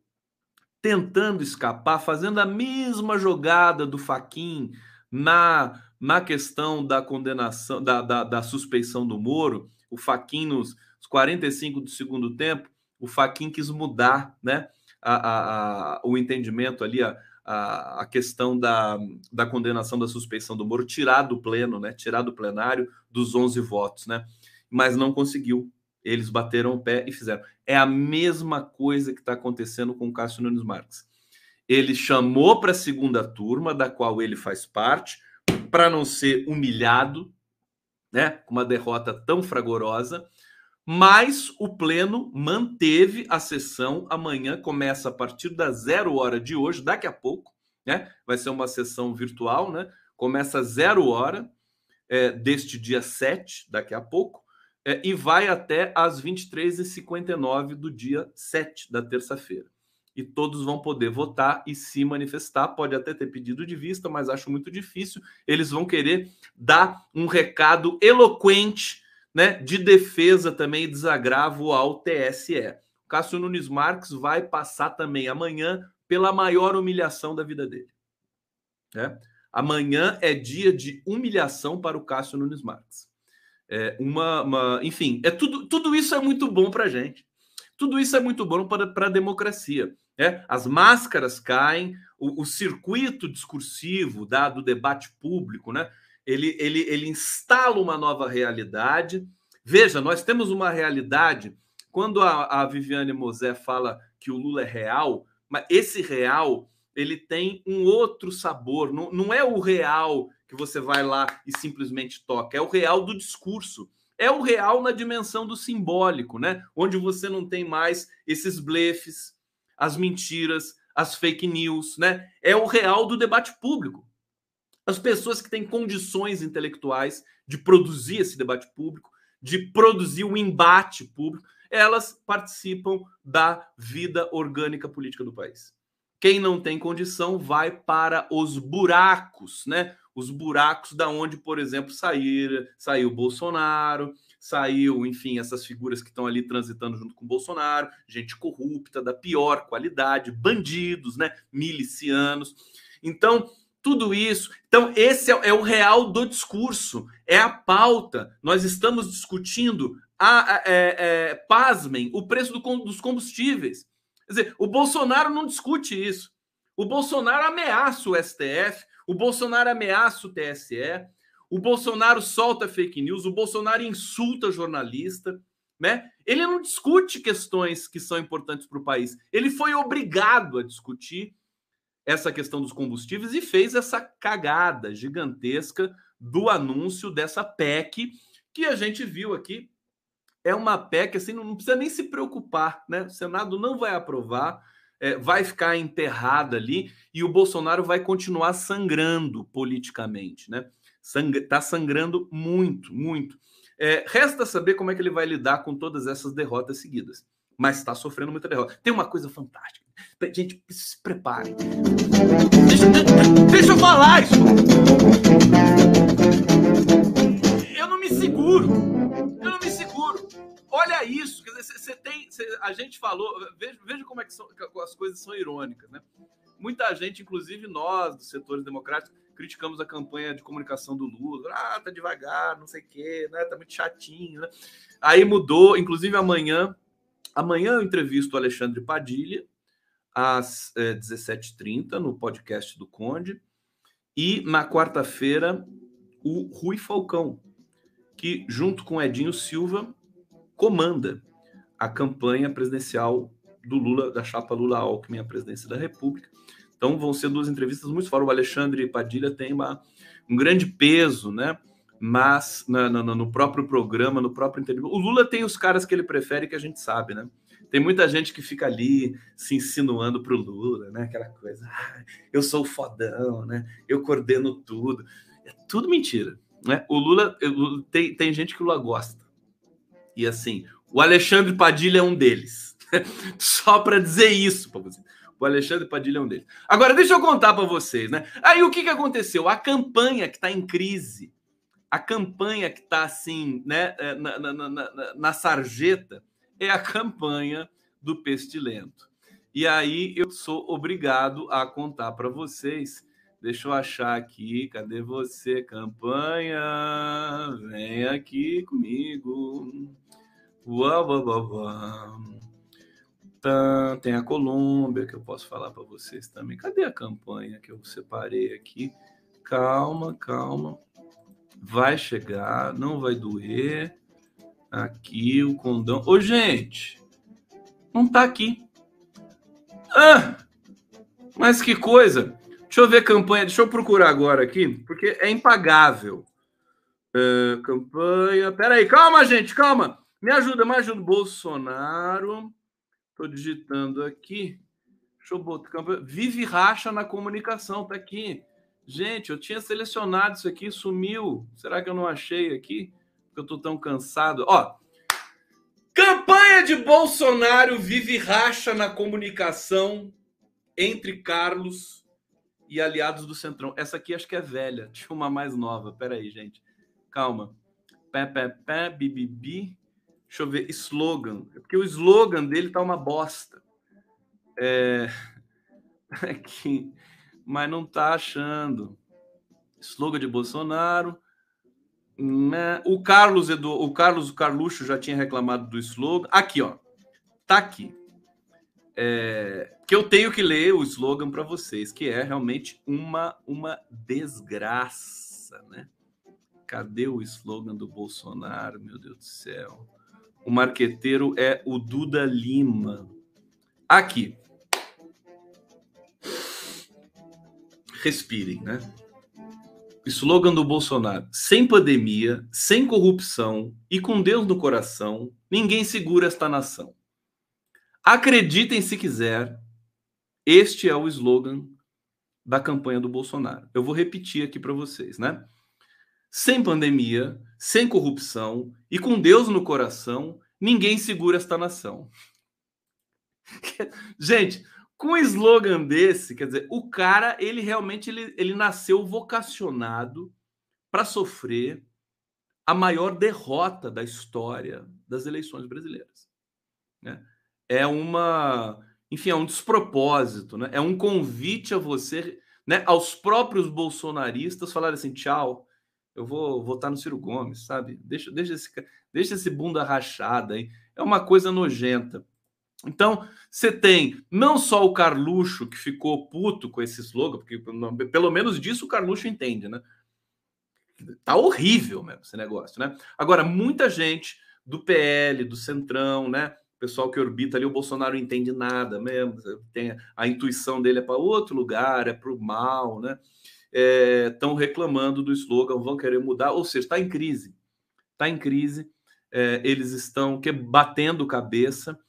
tentando escapar, fazendo a mesma jogada do Faquin na, na questão da condenação, da, da, da suspeição do Moro. O Faquin nos 45 do segundo tempo, o Faquin quis mudar né, a, a, a, o entendimento ali, a, a, questão da, da condenação da suspeição do Moro, tirar do pleno, né, tirar do plenário dos 11 votos, né, mas não conseguiu. Eles bateram o pé e fizeram. É a mesma coisa que está acontecendo com o Cássio Nunes Marques. Ele chamou para a segunda turma, da qual ele faz parte, para não ser humilhado, né, com uma derrota tão fragorosa, mas o Pleno manteve a sessão. Amanhã começa a partir da zero hora de hoje, daqui a pouco, né? Vai ser uma sessão virtual, né? Começa zero hora é, deste dia 7, daqui a pouco, é, e vai até às 23h59 do dia 7 da terça-feira. E todos vão poder votar e se manifestar. Pode até ter pedido de vista, mas acho muito difícil. Eles vão querer dar um recado eloquente né, de defesa também e desagravo ao TSE. Cássio Nunes Marques vai passar também amanhã pela maior humilhação da vida dele. Né? Amanhã é dia de humilhação para o Cássio Nunes Marques. É uma, uma, enfim, é tudo, tudo isso é muito bom para a gente. Tudo isso é muito bom para a democracia. Né? As máscaras caem, o, o circuito discursivo da, do debate público, né? Ele, ele, ele instala uma nova realidade. Veja, nós temos uma realidade. Quando a, a Viviane Mosé fala que o Lula é real, mas esse real ele tem um outro sabor. Não, não é o real que você vai lá e simplesmente toca, é o real do discurso. É o real na dimensão do simbólico, né? Onde você não tem mais esses blefes, as mentiras, as fake news, né? É o real do debate público. As pessoas que têm condições intelectuais de produzir esse debate público, de produzir o um embate público, elas participam da vida orgânica política do país. Quem não tem condição vai para os buracos, né? Os buracos da onde, por exemplo, sair, saiu Bolsonaro, saiu, enfim, essas figuras que estão ali transitando junto com Bolsonaro, gente corrupta da pior qualidade, bandidos, né? Milicianos. Então, tudo isso. Então, esse é, é, o real do discurso, é a pauta. Nós estamos discutindo, a, a é, é, pasmem, o preço do, dos combustíveis. Quer dizer, o Bolsonaro não discute isso. O Bolsonaro ameaça o STF, o Bolsonaro ameaça o TSE, o Bolsonaro solta fake news, o Bolsonaro insulta jornalista. Né? Ele não discute questões que são importantes para o país. Ele foi obrigado a discutir essa questão dos combustíveis e fez essa cagada gigantesca do anúncio dessa PEC que a gente viu aqui. É uma PEC assim, não precisa nem se preocupar, né? O Senado não vai aprovar, é, vai ficar enterrada ali e o Bolsonaro vai continuar sangrando politicamente, né? Sang tá sangrando muito, muito. É, resta saber como é que ele vai lidar com todas essas derrotas seguidas mas está sofrendo muita derrota. Tem uma coisa fantástica. Gente, se prepare. Deixa, deixa eu falar isso. Eu não me seguro. Eu não me seguro. Olha isso. Quer dizer, você tem. Você, a gente falou. Veja, veja como é que são, as coisas são irônicas, né? Muita gente, inclusive nós, dos setores democráticos, criticamos a campanha de comunicação do Lula. Ah, tá devagar, não sei o quê, né? Tá muito chatinho, né? Aí mudou, inclusive amanhã Amanhã eu entrevisto o Alexandre Padilha, às é, 17h30, no podcast do Conde. E na quarta-feira, o Rui Falcão, que, junto com Edinho Silva, comanda a campanha presidencial do Lula, da chapa Lula Alckmin à presidência da República. Então vão ser duas entrevistas muito fortes. O Alexandre Padilha tem uma, um grande peso, né? Mas na, na, no próprio programa, no próprio entendimento. O Lula tem os caras que ele prefere que a gente sabe, né? Tem muita gente que fica ali se insinuando pro Lula, né? Aquela coisa, ah, eu sou fodão, né? Eu coordeno tudo. É tudo mentira, né? O Lula, tem, tem gente que o Lula gosta. E assim, o Alexandre Padilha é um deles. Só para dizer isso para você. O Alexandre Padilha é um deles. Agora, deixa eu contar para vocês, né? Aí o que, que aconteceu? A campanha que está em crise a campanha que está assim, né, é, na, na, na, na, sarjeta, é a campanha do pestilento. E aí eu sou obrigado a contar para vocês. Deixa eu achar aqui. Cadê você, campanha? Vem aqui comigo. Uau, uau, uau, uau. Tá, tem a Colômbia que eu posso falar para vocês também. Cadê a campanha que eu separei aqui? Calma, calma. Vai chegar, não vai doer. Aqui o condão. Ô, gente, não tá aqui. Ah! Mas que coisa! Deixa eu ver campanha, deixa eu procurar agora aqui, porque é impagável. Uh, campanha. Peraí, calma, gente, calma. Me ajuda, me ajuda. Bolsonaro. Estou digitando aqui. Deixa eu botar campanha. Vive racha na comunicação, tá aqui. Gente, eu tinha selecionado isso aqui, sumiu. Será que eu não achei aqui? Porque eu tô tão cansado. Ó, campanha de Bolsonaro vive racha na comunicação entre Carlos e aliados do Centrão. Essa aqui acho que é velha. Tinha uma mais nova. Pera aí, gente. Calma. Pé, pé, pé, bibibi. Deixa eu ver. Slogan. É porque o slogan dele tá uma bosta. É... Aqui. Mas não tá achando. Slogan de Bolsonaro. Né? O Carlos Edu... o Carlos Carluxo já tinha reclamado do slogan. Aqui, ó. Tá aqui é, que eu tenho que ler o slogan para vocês, que é realmente uma, uma desgraça, né? Cadê o slogan do Bolsonaro, meu Deus do céu? O marqueteiro é o Duda Lima. Aqui. Respirem, né? Slogan do Bolsonaro: sem pandemia, sem corrupção e com Deus no coração, ninguém segura esta nação. Acreditem se quiser, este é o slogan da campanha do Bolsonaro. Eu vou repetir aqui para vocês, né? Sem pandemia, sem corrupção e com Deus no coração, ninguém segura esta nação. Gente, com um slogan desse, quer dizer, o cara, ele realmente ele, ele nasceu vocacionado para sofrer a maior derrota da história das eleições brasileiras. Né? é uma, enfim, é um despropósito, né? É um convite a você, né, aos próprios bolsonaristas falarem assim, tchau, eu vou votar no Ciro Gomes, sabe? Deixa, deixa, esse, deixa esse bunda rachada aí. É uma coisa nojenta. Então, você tem não só o Carluxo, que ficou puto com esse slogan, porque pelo menos disso o Carluxo entende, né? Tá horrível mesmo esse negócio, né? Agora, muita gente do PL, do Centrão, né? pessoal que orbita ali, o Bolsonaro não entende nada mesmo, tem a intuição dele é para outro lugar, é para o mal, né? Estão é, reclamando do slogan, vão querer mudar, ou seja, está em crise, está em crise, é, eles estão que, batendo cabeça,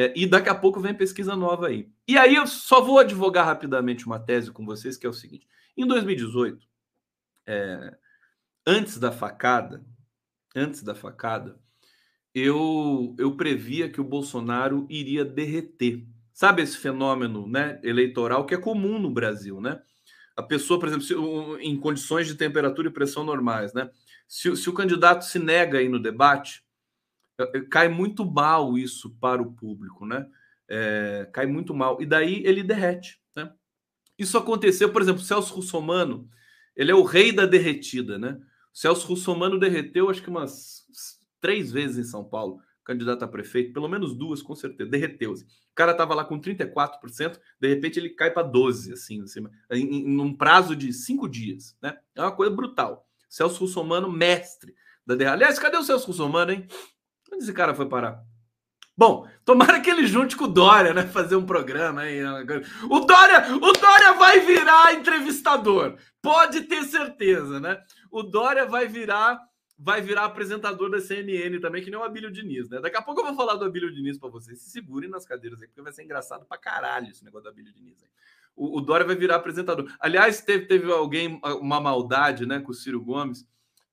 é, e daqui a pouco vem pesquisa nova aí. E aí eu só vou advogar rapidamente uma tese com vocês, que é o seguinte: em 2018, é, antes da facada, antes da facada, eu, eu previa que o Bolsonaro iria derreter. Sabe esse fenômeno né, eleitoral que é comum no Brasil, né? A pessoa, por exemplo, se, em condições de temperatura e pressão normais, né? Se, se o candidato se nega aí no debate, cai muito mal isso para o público, né? É, cai muito mal. E daí ele derrete, né? Isso aconteceu, por exemplo, Celso Russomano, ele é o rei da derretida, né? Celso Russomano derreteu, acho que umas três vezes em São Paulo, candidato a prefeito, pelo menos duas, com certeza, derreteu-se. O cara estava lá com 34%, de repente ele cai para 12%, assim, assim em, em, um prazo de cinco dias, né? É uma coisa brutal. Celso Russomano, mestre da derrota. Aliás, cadê o Celso Russomano, hein? Onde esse cara foi parar? Bom, tomara que ele junte com o Dória, né? Fazer um programa aí. O Dória, o Dória vai virar entrevistador. Pode ter certeza, né? O Dória vai virar vai virar apresentador da CNN também, que nem o Abílio Diniz, né? Daqui a pouco eu vou falar do Abílio Diniz para vocês. Se segurem nas cadeiras aí, porque vai ser engraçado pra caralho esse negócio do Abílio Diniz. Aí. O, o Dória vai virar apresentador. Aliás, teve, teve alguém, uma maldade, né, com o Ciro Gomes,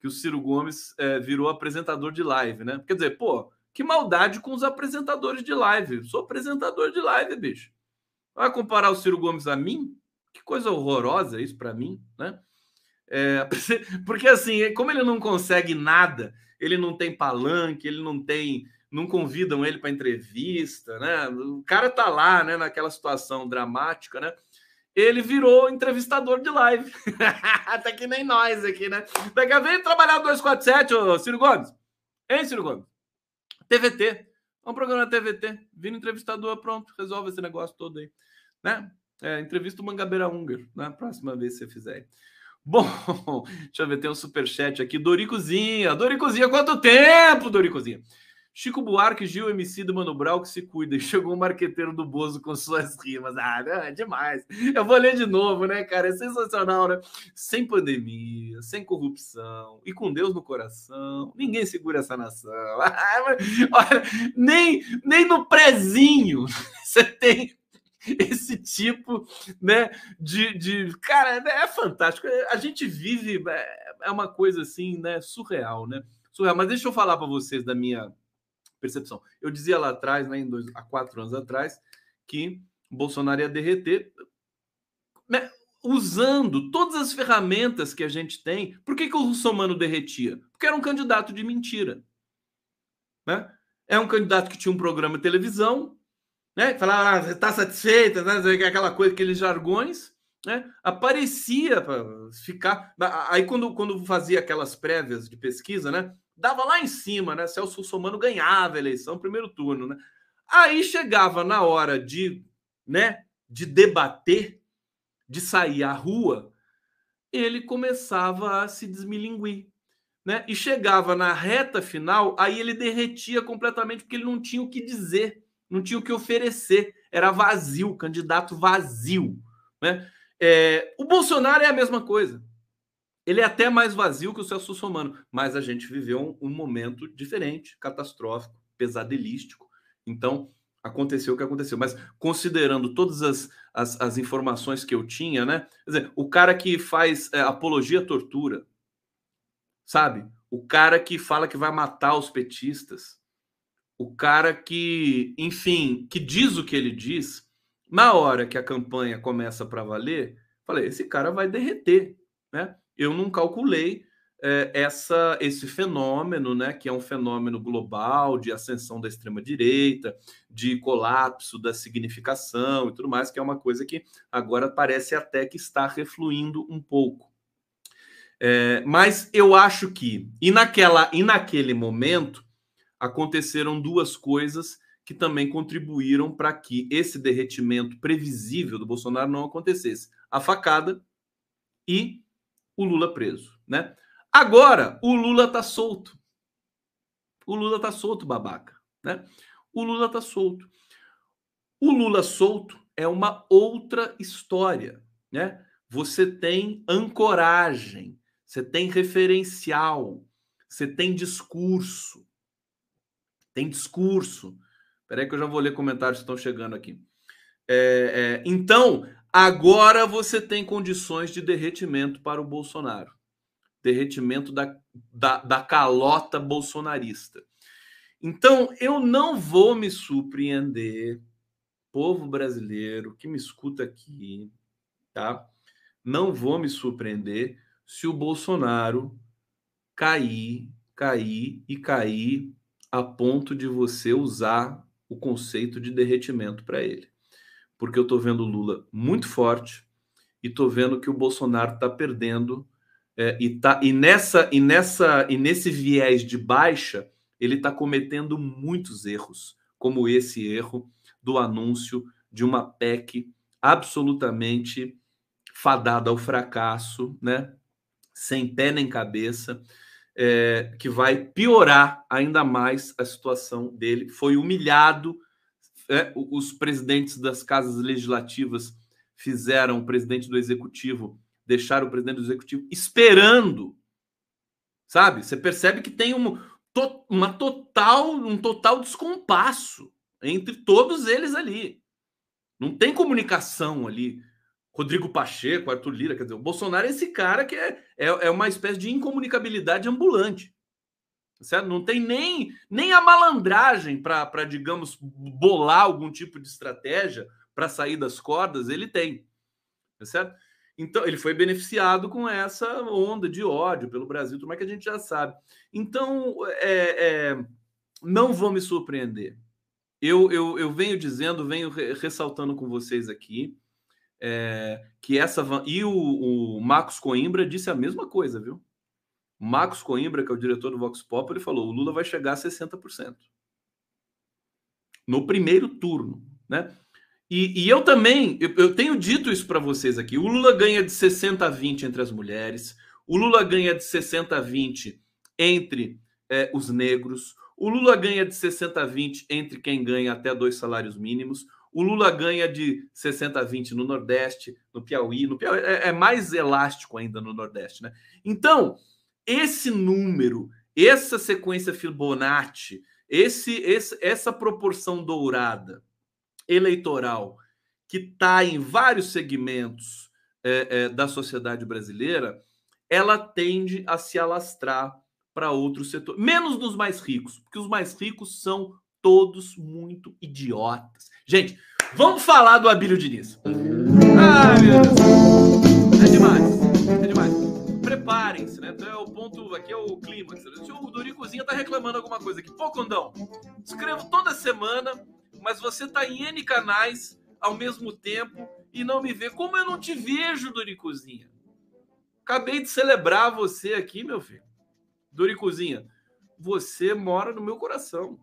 que o Ciro Gomes é, virou apresentador de live, né? Quer dizer, pô, que maldade com os apresentadores de live. Sou apresentador de live, bicho. Vai comparar o Ciro Gomes a mim? Que coisa horrorosa isso para mim, né? É, porque assim, como ele não consegue nada, ele não tem palanque, ele não tem não convidam ele para entrevista, né? O cara tá lá, né, naquela situação dramática, né? Ele virou entrevistador de live. Até que nem nós aqui, né? Daqui a vem trabalhar 247, ô Ciro Gomes. Hein, Ciro Gomes? TVT. É um programa TVT. Vindo entrevistador, pronto, resolve esse negócio todo aí. Né? É, entrevista o Mangabeira Húngaro, na né? próxima vez que você fizer. Bom, deixa eu ver, tem um superchat aqui. Doricozinha, Doricozinha, quanto tempo, Doricozinha? Chico Buarque, Gil, MC do Mano Brau, que se cuida. Chegou o marqueteiro do Bozo com suas rimas. Ah, é demais. Eu vou ler de novo, né, cara? É sensacional, né? Sem pandemia, sem corrupção e com Deus no coração, ninguém segura essa nação. Olha, nem, nem no prezinho você tem esse tipo né, de, de. Cara, é fantástico. A gente vive, é, é uma coisa assim, né? Surreal, né? Surreal. Mas deixa eu falar para vocês da minha percepção. Eu dizia lá atrás, né, em dois, há quatro anos atrás, que Bolsonaro ia derreter, né, usando todas as ferramentas que a gente tem. Por que, que o Russomano derretia? Porque era um candidato de mentira. Né? É um candidato que tinha um programa de televisão, né? Falava, ah, está satisfeita, né? aquela coisa, aqueles jargões. Né? Aparecia para ficar. Aí, quando, quando fazia aquelas prévias de pesquisa, né? Dava lá em cima, né? Celso Somano ganhava a eleição, primeiro turno, né? Aí chegava na hora de, né, de debater, de sair à rua, ele começava a se desmilinguir, né? E chegava na reta final, aí ele derretia completamente porque ele não tinha o que dizer, não tinha o que oferecer, era vazio, candidato vazio, né? É, o Bolsonaro é a mesma coisa. Ele é até mais vazio que o Celso Russomano, mas a gente viveu um, um momento diferente, catastrófico, pesadelístico. Então, aconteceu o que aconteceu. Mas considerando todas as, as, as, informações que eu tinha, né? Dizer, o cara que faz é, apologia à tortura, sabe? O cara que fala que vai matar os petistas, o cara que, enfim, que diz o que ele diz, na hora que a campanha começa para valer, falei, esse cara vai derreter, né? Eu não calculei é, essa, esse fenômeno, né, que é um fenômeno global de ascensão da extrema-direita, de colapso da significação e tudo mais, que é uma coisa que agora parece até que está refluindo um pouco. É, mas eu acho que, e, naquela, e naquele momento, aconteceram duas coisas que também contribuíram para que esse derretimento previsível do Bolsonaro não acontecesse: a facada e o Lula preso, né? Agora o Lula tá solto. O Lula tá solto, babaca, né? O Lula tá solto. O Lula solto é uma outra história, né? Você tem ancoragem, você tem referencial, você tem discurso. Tem discurso. Espera que eu já vou ler comentários que estão chegando aqui. É, é, então, Agora você tem condições de derretimento para o Bolsonaro derretimento da, da, da calota bolsonarista. Então, eu não vou me surpreender, povo brasileiro que me escuta aqui, tá? Não vou me surpreender se o Bolsonaro cair, cair e cair a ponto de você usar o conceito de derretimento para ele porque eu estou vendo o Lula muito forte e estou vendo que o Bolsonaro está perdendo é, e, tá, e, nessa, e, nessa, e nesse viés de baixa ele está cometendo muitos erros, como esse erro do anúncio de uma PEC absolutamente fadada ao fracasso, né? sem pé nem cabeça, é, que vai piorar ainda mais a situação dele. Foi humilhado é, os presidentes das casas legislativas fizeram o presidente do executivo, deixaram o presidente do executivo esperando, sabe? Você percebe que tem um, uma total, um total descompasso entre todos eles ali. Não tem comunicação ali. Rodrigo Pacheco, Arthur Lira, quer dizer, o Bolsonaro é esse cara que é, é, é uma espécie de incomunicabilidade ambulante. Certo? Não tem nem, nem a malandragem para, digamos, bolar algum tipo de estratégia para sair das cordas, ele tem. Certo? Então, ele foi beneficiado com essa onda de ódio pelo Brasil, como é que a gente já sabe. Então, é, é, não vou me surpreender. Eu, eu, eu venho dizendo, venho ressaltando com vocês aqui é, que essa. E o, o Marcos Coimbra disse a mesma coisa, viu? Marcos Coimbra, que é o diretor do Vox Pop, ele falou: o Lula vai chegar a 60%. No primeiro turno, né? E, e eu também, eu, eu tenho dito isso para vocês aqui. O Lula ganha de 60 a 20 entre as mulheres, o Lula ganha de 60 a 20 entre é, os negros, o Lula ganha de 60 a 20 entre quem ganha até dois salários mínimos. O Lula ganha de 60 a 20 no Nordeste, no Piauí. No Piauí é, é mais elástico ainda no Nordeste, né? Então, esse número, essa sequência Fibonacci, esse, esse, essa proporção dourada eleitoral que está em vários segmentos é, é, da sociedade brasileira, ela tende a se alastrar para outros setores, menos nos mais ricos, porque os mais ricos são todos muito idiotas. Gente, vamos falar do Abílio Diniz. Ai, meu Deus. É demais. É demais. Aqui é o clímax. O Doricozinha tá reclamando alguma coisa aqui. Pô, Condão, escrevo toda semana, mas você tá em N canais ao mesmo tempo e não me vê. Como eu não te vejo, Doricozinha? Acabei de celebrar você aqui, meu filho. Doricozinha, você mora no meu coração.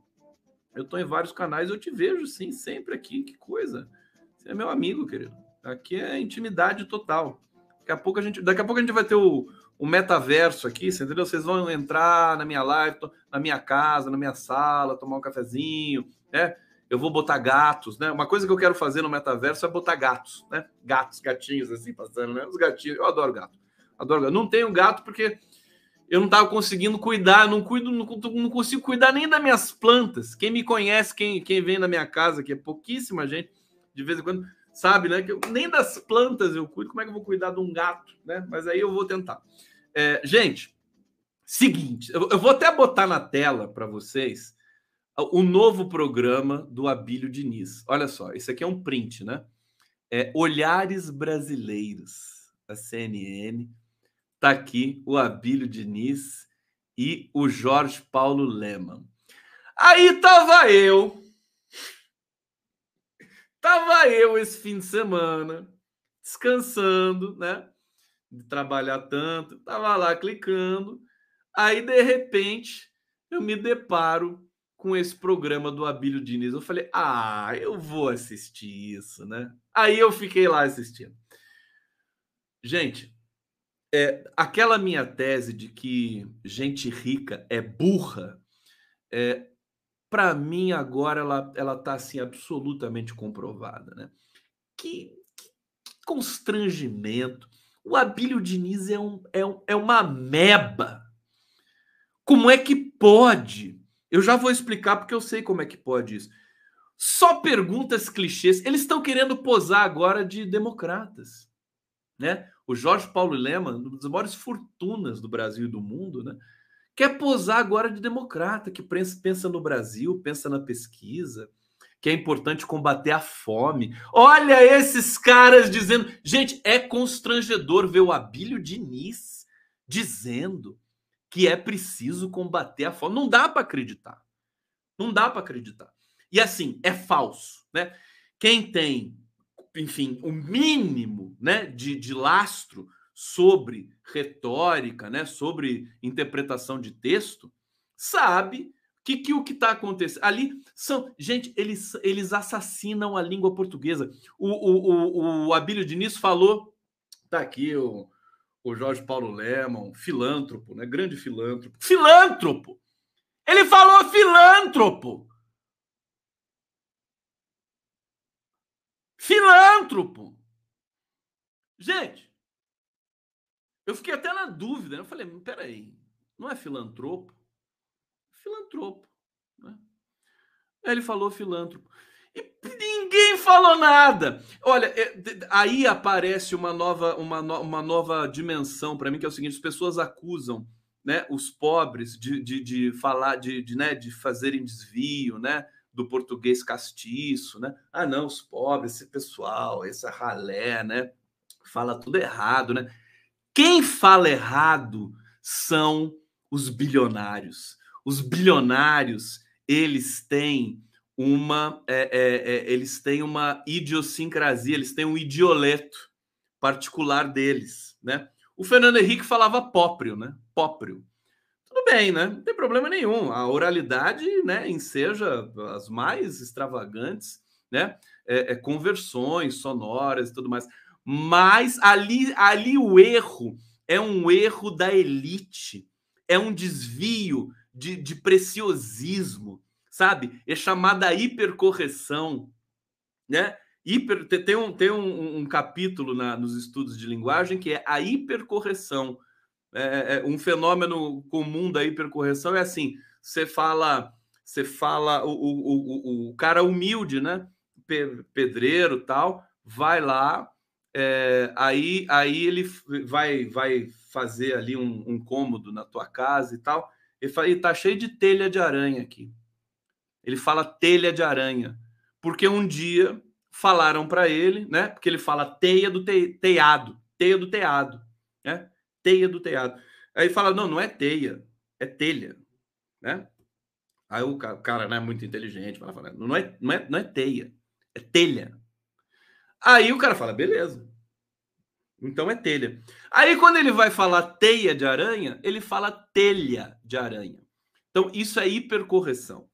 Eu estou em vários canais, eu te vejo sim, sempre aqui. Que coisa. Você é meu amigo, querido. Aqui é intimidade total. Daqui a pouco a gente, daqui a pouco a gente vai ter o, o metaverso aqui, você entendeu? Vocês vão entrar na minha live, na minha casa, na minha sala, tomar um cafezinho, né? Eu vou botar gatos, né? Uma coisa que eu quero fazer no metaverso é botar gatos, né? Gatos, gatinhos assim passando, né? Os gatinhos, eu adoro gato. Adoro gato. Não tenho gato porque eu não estava conseguindo cuidar, não cuido, não, não, consigo cuidar nem das minhas plantas. Quem me conhece, quem, quem vem na minha casa, que é pouquíssima gente, de vez em quando, sabe, né? Que eu, nem das plantas eu cuido, como é que eu vou cuidar de um gato, né? Mas aí eu vou tentar. É, gente, seguinte, eu, eu vou até botar na tela para vocês o novo programa do Abílio Diniz. Olha só, esse aqui é um print, né? É Olhares Brasileiros, da CNN Está aqui o Abílio Diniz e o Jorge Paulo Leman. Aí tava eu. Tava eu esse fim de semana, descansando, né? De trabalhar tanto. Tava lá clicando. Aí, de repente, eu me deparo com esse programa do Abílio Diniz. Eu falei, ah, eu vou assistir isso, né? Aí eu fiquei lá assistindo. Gente, é, aquela minha tese de que gente rica é burra, é, para mim agora ela ela está assim absolutamente comprovada, né? Que, que, constrangimento! O Abílio Diniz é, um, é, um, é uma meba. Como é que pode? Eu já vou explicar porque eu sei como é que pode isso. Só perguntas clichês. Eles estão querendo posar agora de democratas, né? O Jorge Paulo Lema, uma das maiores fortunas do Brasil e do mundo, né? quer posar agora de democrata, que pensa no Brasil, pensa na pesquisa, que é importante combater a fome. Olha esses caras dizendo. Gente, é constrangedor ver o Abílio Diniz dizendo que é preciso combater a fome. Não dá para acreditar. Não dá para acreditar. E assim, é falso, né? Quem tem enfim, o mínimo né, de, de lastro sobre retórica, né, sobre interpretação de texto, sabe que, que o que está acontecendo ali são gente eles, eles assassinam a língua portuguesa. O, o, o, o Abílio Diniz falou, tá aqui o, o Jorge Paulo Lemon, filântropo, né, grande filântropo, filântropo. Ele falou filântropo. Filântropo! Gente, eu fiquei até na dúvida. Né? Eu falei, peraí, não é filantropo? Filantropo. Né? Ele falou filântropo. E ninguém falou nada. Olha, é, aí aparece uma nova, uma, uma nova dimensão para mim, que é o seguinte: as pessoas acusam né, os pobres de, de, de falar, de, de, né, de fazerem desvio, né? do português castiço, né? Ah, não, os pobres, esse pessoal, essa ralé, né? Fala tudo errado, né? Quem fala errado são os bilionários. Os bilionários, eles têm uma é, é, é, eles têm uma idiosincrasia, eles têm um idioleto particular deles, né? O Fernando Henrique falava póprio, né? Póprio. Tudo bem, né? Não tem problema nenhum. A oralidade, né, enseja as mais extravagantes, né? É, é, conversões sonoras e tudo mais. Mas ali, ali o erro é um erro da elite, é um desvio de, de preciosismo, sabe? É chamada hipercorreção, né? Hiper, tem um, tem um, um capítulo na, nos estudos de linguagem que é a hipercorreção. É, é, um fenômeno comum da hipercorreção é assim: você fala, você fala, o, o, o, o cara humilde, né? Pedreiro tal, vai lá, é, aí, aí ele vai, vai fazer ali um, um cômodo na tua casa e tal. Ele fala, e tá cheio de telha de aranha aqui. Ele fala telha de aranha, porque um dia falaram para ele, né? Porque ele fala teia do te, teado, teia do teado, né? Teia do teado. Aí fala: não, não é teia, é telha, né? Aí o cara, o cara né, muito inteligente, fala, não, é, não, é, não é teia, é telha. Aí o cara fala: beleza. Então é telha. Aí quando ele vai falar teia de aranha, ele fala telha de aranha. Então isso é hipercorreção.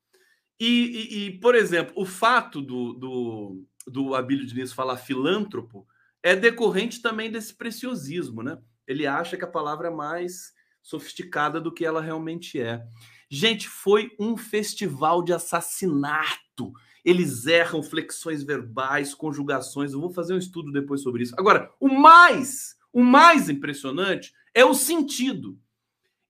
E, e, e, por exemplo, o fato do, do, do Abílio Diniz falar filântropo é decorrente também desse preciosismo, né? Ele acha que a palavra é mais sofisticada do que ela realmente é. Gente, foi um festival de assassinato. Eles erram flexões verbais, conjugações. Eu vou fazer um estudo depois sobre isso. Agora, o mais, o mais impressionante é o sentido.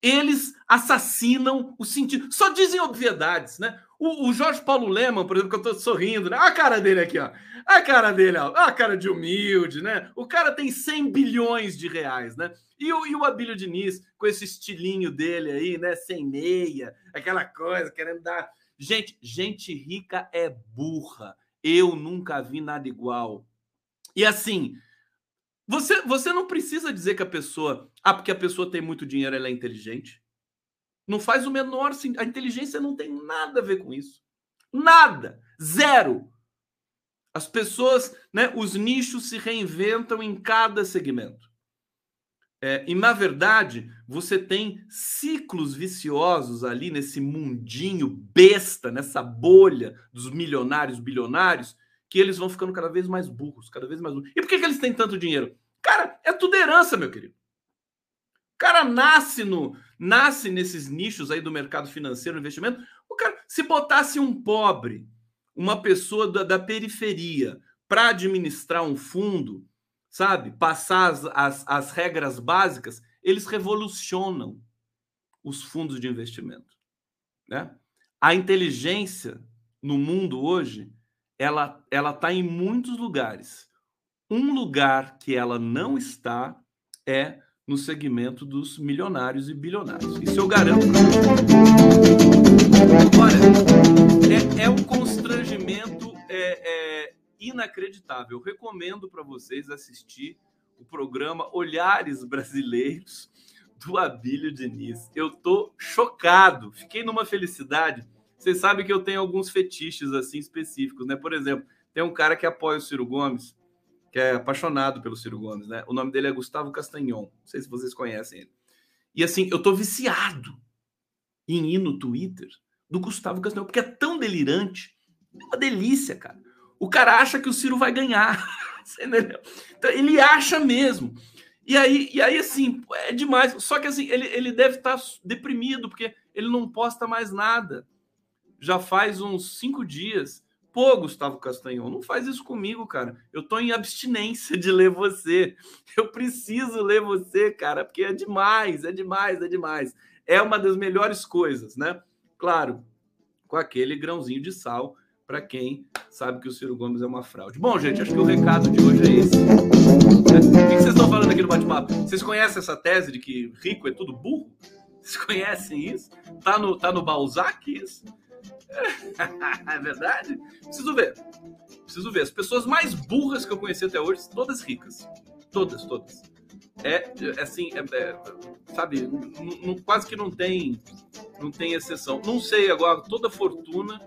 Eles assassinam o sentido. Só dizem obviedades, né? O, o, Jorge Paulo Leman, por exemplo, que eu tô sorrindo, né? A cara dele aqui, ó. A cara dele, ó. A cara de humilde, né? O cara tem 100 bilhões de reais, né? E o, e o Abílio Diniz, com esse estilinho dele aí, né? Sem meia, aquela coisa, querendo dar. Gente, gente rica é burra. Eu nunca vi nada igual. E assim, você, você não precisa dizer que a pessoa. Ah, porque a pessoa tem muito dinheiro, ela é inteligente. Não faz o menor sentido. A inteligência não tem nada a ver com isso. Nada. Zero. As pessoas, né, os nichos se reinventam em cada segmento. É, e, na verdade, você tem ciclos viciosos ali nesse mundinho besta, nessa bolha dos milionários, bilionários, que eles vão ficando cada vez mais burros, cada vez mais burros. E por que, que eles têm tanto dinheiro? Cara, é tudo herança, meu querido. O cara nasce no nasce nesses nichos aí do mercado financeiro, investimento. O cara, se botasse um pobre, uma pessoa da, da periferia, para administrar um fundo, sabe, passar as, as, as regras básicas, eles revolucionam os fundos de investimento, né? A inteligência no mundo hoje, ela ela está em muitos lugares. Um lugar que ela não está é no segmento dos milionários e bilionários. Isso eu garanto. Olha, é, é é, é inacreditável. Eu recomendo para vocês assistir o programa Olhares Brasileiros do Abílio Diniz. Eu tô chocado, fiquei numa felicidade. Vocês sabem que eu tenho alguns fetiches assim específicos, né? Por exemplo, tem um cara que apoia o Ciro Gomes que é apaixonado pelo Ciro Gomes, né? O nome dele é Gustavo Castanhon. Não sei se vocês conhecem ele. E assim, eu tô viciado em ir no Twitter do Gustavo Castanhon, porque é tão delirante. É uma delícia, cara. O cara acha que o Ciro vai ganhar. então, ele acha mesmo. E aí, e aí, assim, é demais. Só que assim, ele, ele deve estar tá deprimido, porque ele não posta mais nada. Já faz uns cinco dias Pô, Gustavo Castanhon, não faz isso comigo, cara. Eu tô em abstinência de ler você. Eu preciso ler você, cara, porque é demais, é demais, é demais. É uma das melhores coisas, né? Claro, com aquele grãozinho de sal para quem sabe que o Ciro Gomes é uma fraude. Bom, gente, acho que o recado de hoje é esse. O que vocês estão falando aqui no bate-papo? Vocês conhecem essa tese de que rico é tudo burro? Vocês conhecem isso? Tá no, tá no Balzac isso? é verdade? Preciso ver. Preciso ver. As pessoas mais burras que eu conheci até hoje, todas ricas. Todas, todas. É, é assim, é, é, sabe, quase que não tem não tem exceção. Não sei agora, toda fortuna,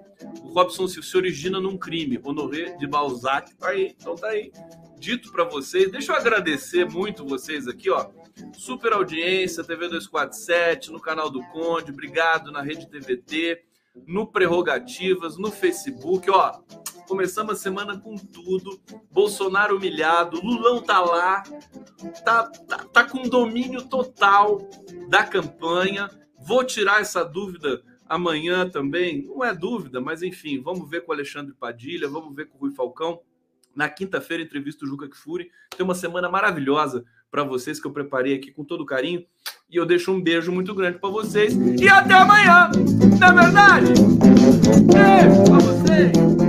o Robson se, se origina num crime. Honoré de Balzac, tá aí, então tá aí. Dito para vocês, deixa eu agradecer muito vocês aqui, ó. Super audiência, TV 247, no canal do Conde, obrigado na Rede TVT, no Prerrogativas, no Facebook, ó. Começamos a semana com tudo. Bolsonaro humilhado, Lulão tá lá, tá, tá, tá com domínio total da campanha. Vou tirar essa dúvida amanhã também. Não é dúvida, mas enfim, vamos ver com o Alexandre Padilha, vamos ver com o Rui Falcão. Na quinta-feira, entrevista o Juca Kfouri. Tem uma semana maravilhosa para vocês que eu preparei aqui com todo carinho. E eu deixo um beijo muito grande para vocês. E até amanhã! Não é verdade? Beijo para vocês!